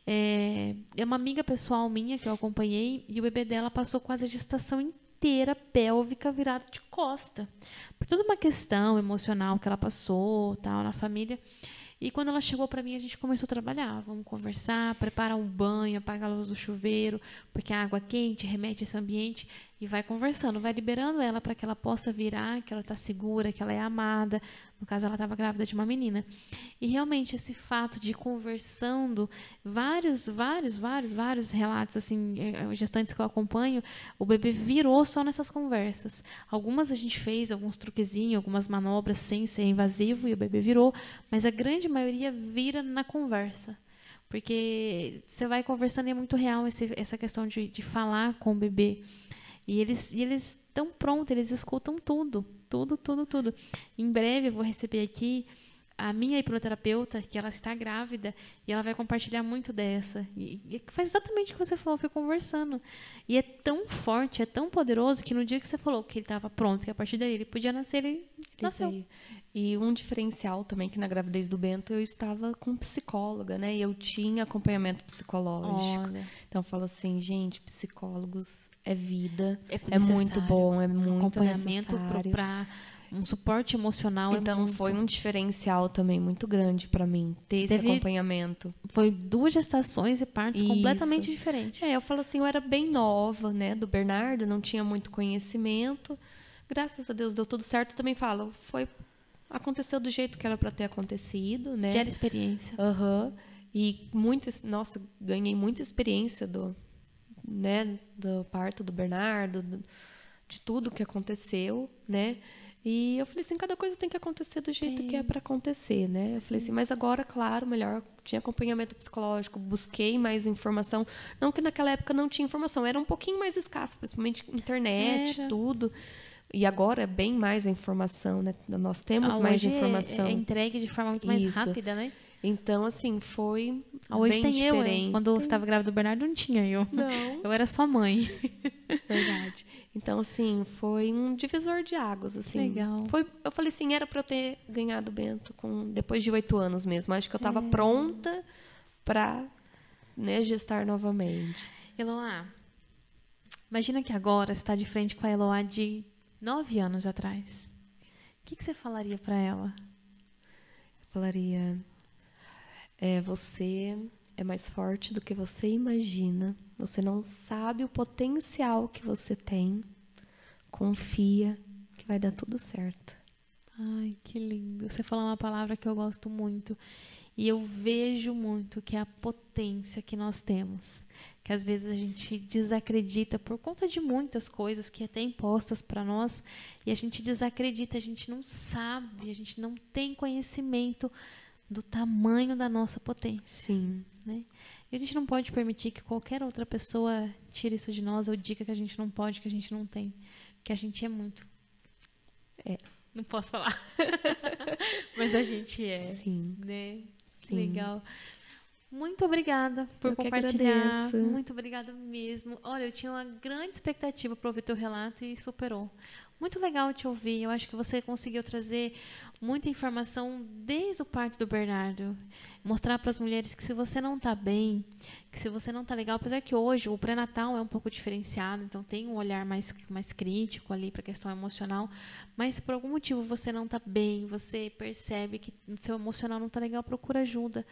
É, é uma amiga pessoal minha que eu acompanhei e o bebê dela passou quase a gestação inteira pélvica virada de costa. Por toda uma questão emocional que ela passou, tal, na família. E quando ela chegou para mim, a gente começou a trabalhar. Vamos conversar, preparar um banho, apagar a luz do chuveiro, porque a água quente remete esse ambiente. E vai conversando, vai liberando ela para que ela possa virar, que ela está segura, que ela é amada. No caso, ela estava grávida de uma menina. E realmente esse fato de conversando, vários, vários, vários, vários relatos, assim, eh, gestantes que eu acompanho, o bebê virou só nessas conversas. Algumas a gente fez, alguns truquezinhos, algumas manobras sem ser invasivo e o bebê virou, mas a grande maioria vira na conversa. Porque você vai conversando e é muito real esse, essa questão de, de falar com o bebê. E eles e eles estão prontos, eles escutam tudo, tudo, tudo, tudo. Em breve eu vou receber aqui a minha hipnoterapeuta, que ela está grávida, e ela vai compartilhar muito dessa. E, e faz exatamente o que você falou, foi conversando. E é tão forte, é tão poderoso, que no dia que você falou que ele estava pronto, que a partir daí ele podia nascer, ele nasceu. E um diferencial também que na gravidez do Bento eu estava com psicóloga, né? E eu tinha acompanhamento psicológico. Olha, Então eu falo assim, gente, psicólogos é vida, é, é muito bom, é muito acompanhamento para um suporte emocional. é Então muito- foi um diferencial também muito grande para mim ter esse Teve- acompanhamento. Foi duas gestações e partos Isso. completamente diferentes. É, eu falo assim, eu era bem nova, né, do Bernardo, não tinha muito conhecimento. Graças a Deus deu tudo certo. Também falo, foi aconteceu do jeito que era para ter acontecido, né? Gera experiência. Aham. E muita, nossa, ganhei muita experiência do, né, do parto do Bernardo, do- de tudo que aconteceu, né? E eu falei assim, cada coisa tem que acontecer do jeito que é para acontecer, né? Eu falei assim, mas agora, claro, melhor tinha acompanhamento psicológico, busquei mais informação, não que naquela época não tinha informação, era um pouquinho mais escasso, principalmente internet, Era. tudo. E agora é bem mais a informação, né? Nós temos Ah, mais hoje é- informação. É, entregue de forma muito mais Isso. rápida, né? Então, assim, foi Ah, Hoje tem eu, hein? diferente. Quando eu estava grávida do Bernardo, não tinha eu. Não. Eu era só mãe. Verdade. Então, assim, foi um divisor de águas, assim. Legal. Foi, eu falei assim, era para eu ter ganhado o Bento com, depois de oito anos mesmo. Acho que eu É. estava pronta para né, gestar novamente. Eloá, imagina que agora você está de frente com a Eloá de nove anos atrás. O que, que você falaria para ela? Eu falaria, é, você é mais forte do que você imagina. Você não sabe o potencial que você tem. Confia que vai dar tudo certo. Ai, que lindo. Você falou uma palavra que eu gosto muito. E eu vejo muito que é a potência que nós temos. Que às vezes a gente desacredita por conta de muitas coisas que até impostas para nós. E a gente desacredita, a gente não sabe, a gente não tem conhecimento do tamanho da nossa potência. Sim. né? E a gente não pode permitir que qualquer outra pessoa tire isso de nós ou diga que a gente não pode, que a gente não tem. Que a gente é muito. É. Não posso falar. Mas a gente é. Sim. Né? Sim. legal. Muito obrigada por Eu compartilhar. Muito obrigada mesmo. Olha, eu tinha uma grande expectativa para ouvir teu relato e superou. Muito legal te ouvir. Eu acho que você conseguiu trazer muita informação desde o parto do Bernardo. Mostrar para as mulheres que se você não está bem, que se você não está legal, apesar que hoje o pré-natal é um pouco diferenciado, então tem um olhar mais, mais crítico ali para a questão emocional, mas se por algum motivo você não está bem, você percebe que o seu emocional não está legal, procura ajuda.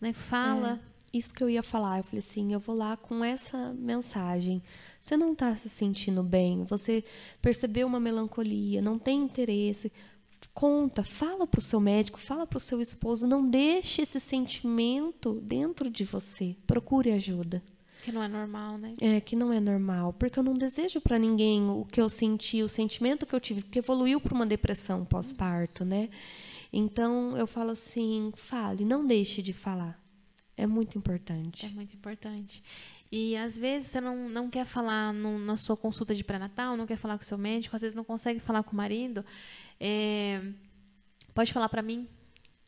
Né? Fala, isso que eu ia falar. Eu falei assim, eu vou lá com essa mensagem. Você não está se sentindo bem, você percebeu uma melancolia, não tem interesse. Conta, fala para o seu médico, fala para o seu esposo, não deixe esse sentimento dentro de você. Procure ajuda. Que não é normal, né? É, que não é normal. Porque eu não desejo para ninguém o que eu senti, o sentimento que eu tive, porque evoluiu para uma depressão pós-parto, né? Então, eu falo assim: fale, não deixe de falar. É muito importante. É muito importante. E às vezes você não, não quer falar no, na sua consulta de pré-natal, não quer falar com seu médico, às vezes não consegue falar com o marido. É, pode falar para mim,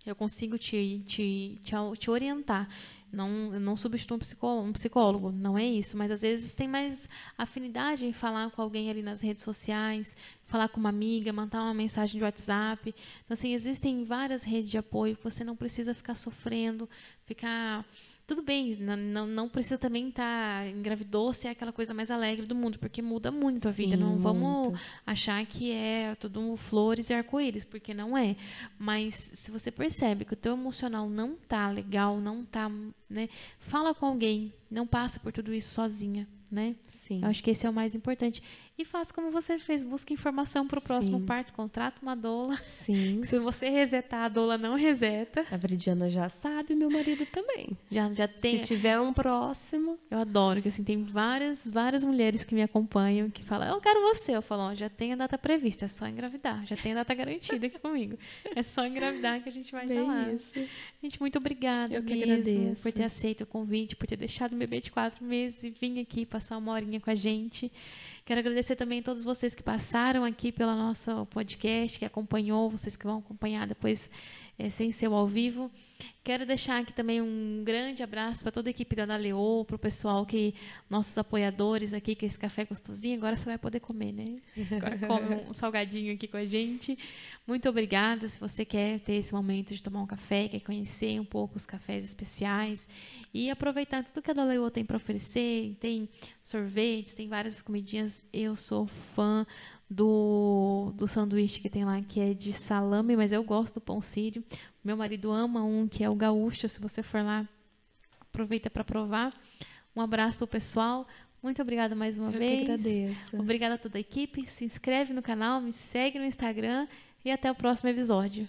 eu consigo te, te, te, te orientar. Não, eu não substituo um psicólogo, um psicólogo, não é isso, mas às vezes tem mais afinidade em falar com alguém ali nas redes sociais, falar com uma amiga, mandar uma mensagem de WhatsApp. Então, assim, existem várias redes de apoio que você não precisa ficar sofrendo, ficar tudo bem, não, não precisa também estar tá, engravidou se é aquela coisa mais alegre do mundo, porque muda muito a Sim, vida. Não muito. vamos achar que é tudo flores e arco-íris, porque não é. Mas se você percebe que o teu emocional não tá legal, não tá, né? Fala com alguém, não passa por tudo isso sozinha, né? Sim. Eu acho que esse é o mais importante. E faça como você fez, busque informação para o próximo Sim. parto, contrata uma doula. Sim. Se você resetar, a doula não reseta. A Veridiana já sabe, meu marido também. Já, já tem. Se tiver um próximo. Eu adoro, que assim, tem várias, várias mulheres que me acompanham que falam, eu quero você. Eu falo, oh, já tem a data prevista, é só engravidar. Já tem a data garantida aqui comigo. É só engravidar que a gente vai Bem estar lá. Isso. Gente, muito obrigada eu mesmo agradeço. por ter aceito o convite, por ter deixado o bebê de quatro meses e vir aqui passar uma horinha com a gente. Quero agradecer também a todos vocês que passaram aqui pelo nosso podcast, que acompanhou, vocês que vão acompanhar depois é, sem ser ao vivo. Quero deixar aqui também um grande abraço para toda a equipe da Daleô, para o pessoal que, nossos apoiadores aqui, que esse café é gostosinho, agora você vai poder comer, né? Agora come um salgadinho aqui com a gente. Muito obrigada. Se você quer ter esse momento de tomar um café, quer conhecer um pouco os cafés especiais e aproveitar tudo que a Daleô tem para oferecer, tem sorvetes, tem várias comidinhas. Eu sou fã do, do sanduíche que tem lá, que é de salame, mas eu gosto do pão sírio. Meu marido ama um que é o gaúcho, se você for lá, aproveita para provar. Um abraço pro pessoal. Muito obrigada mais uma eu vez. Que agradeço. Obrigada a toda a equipe. Se inscreve no canal, me segue no Instagram e até o próximo episódio.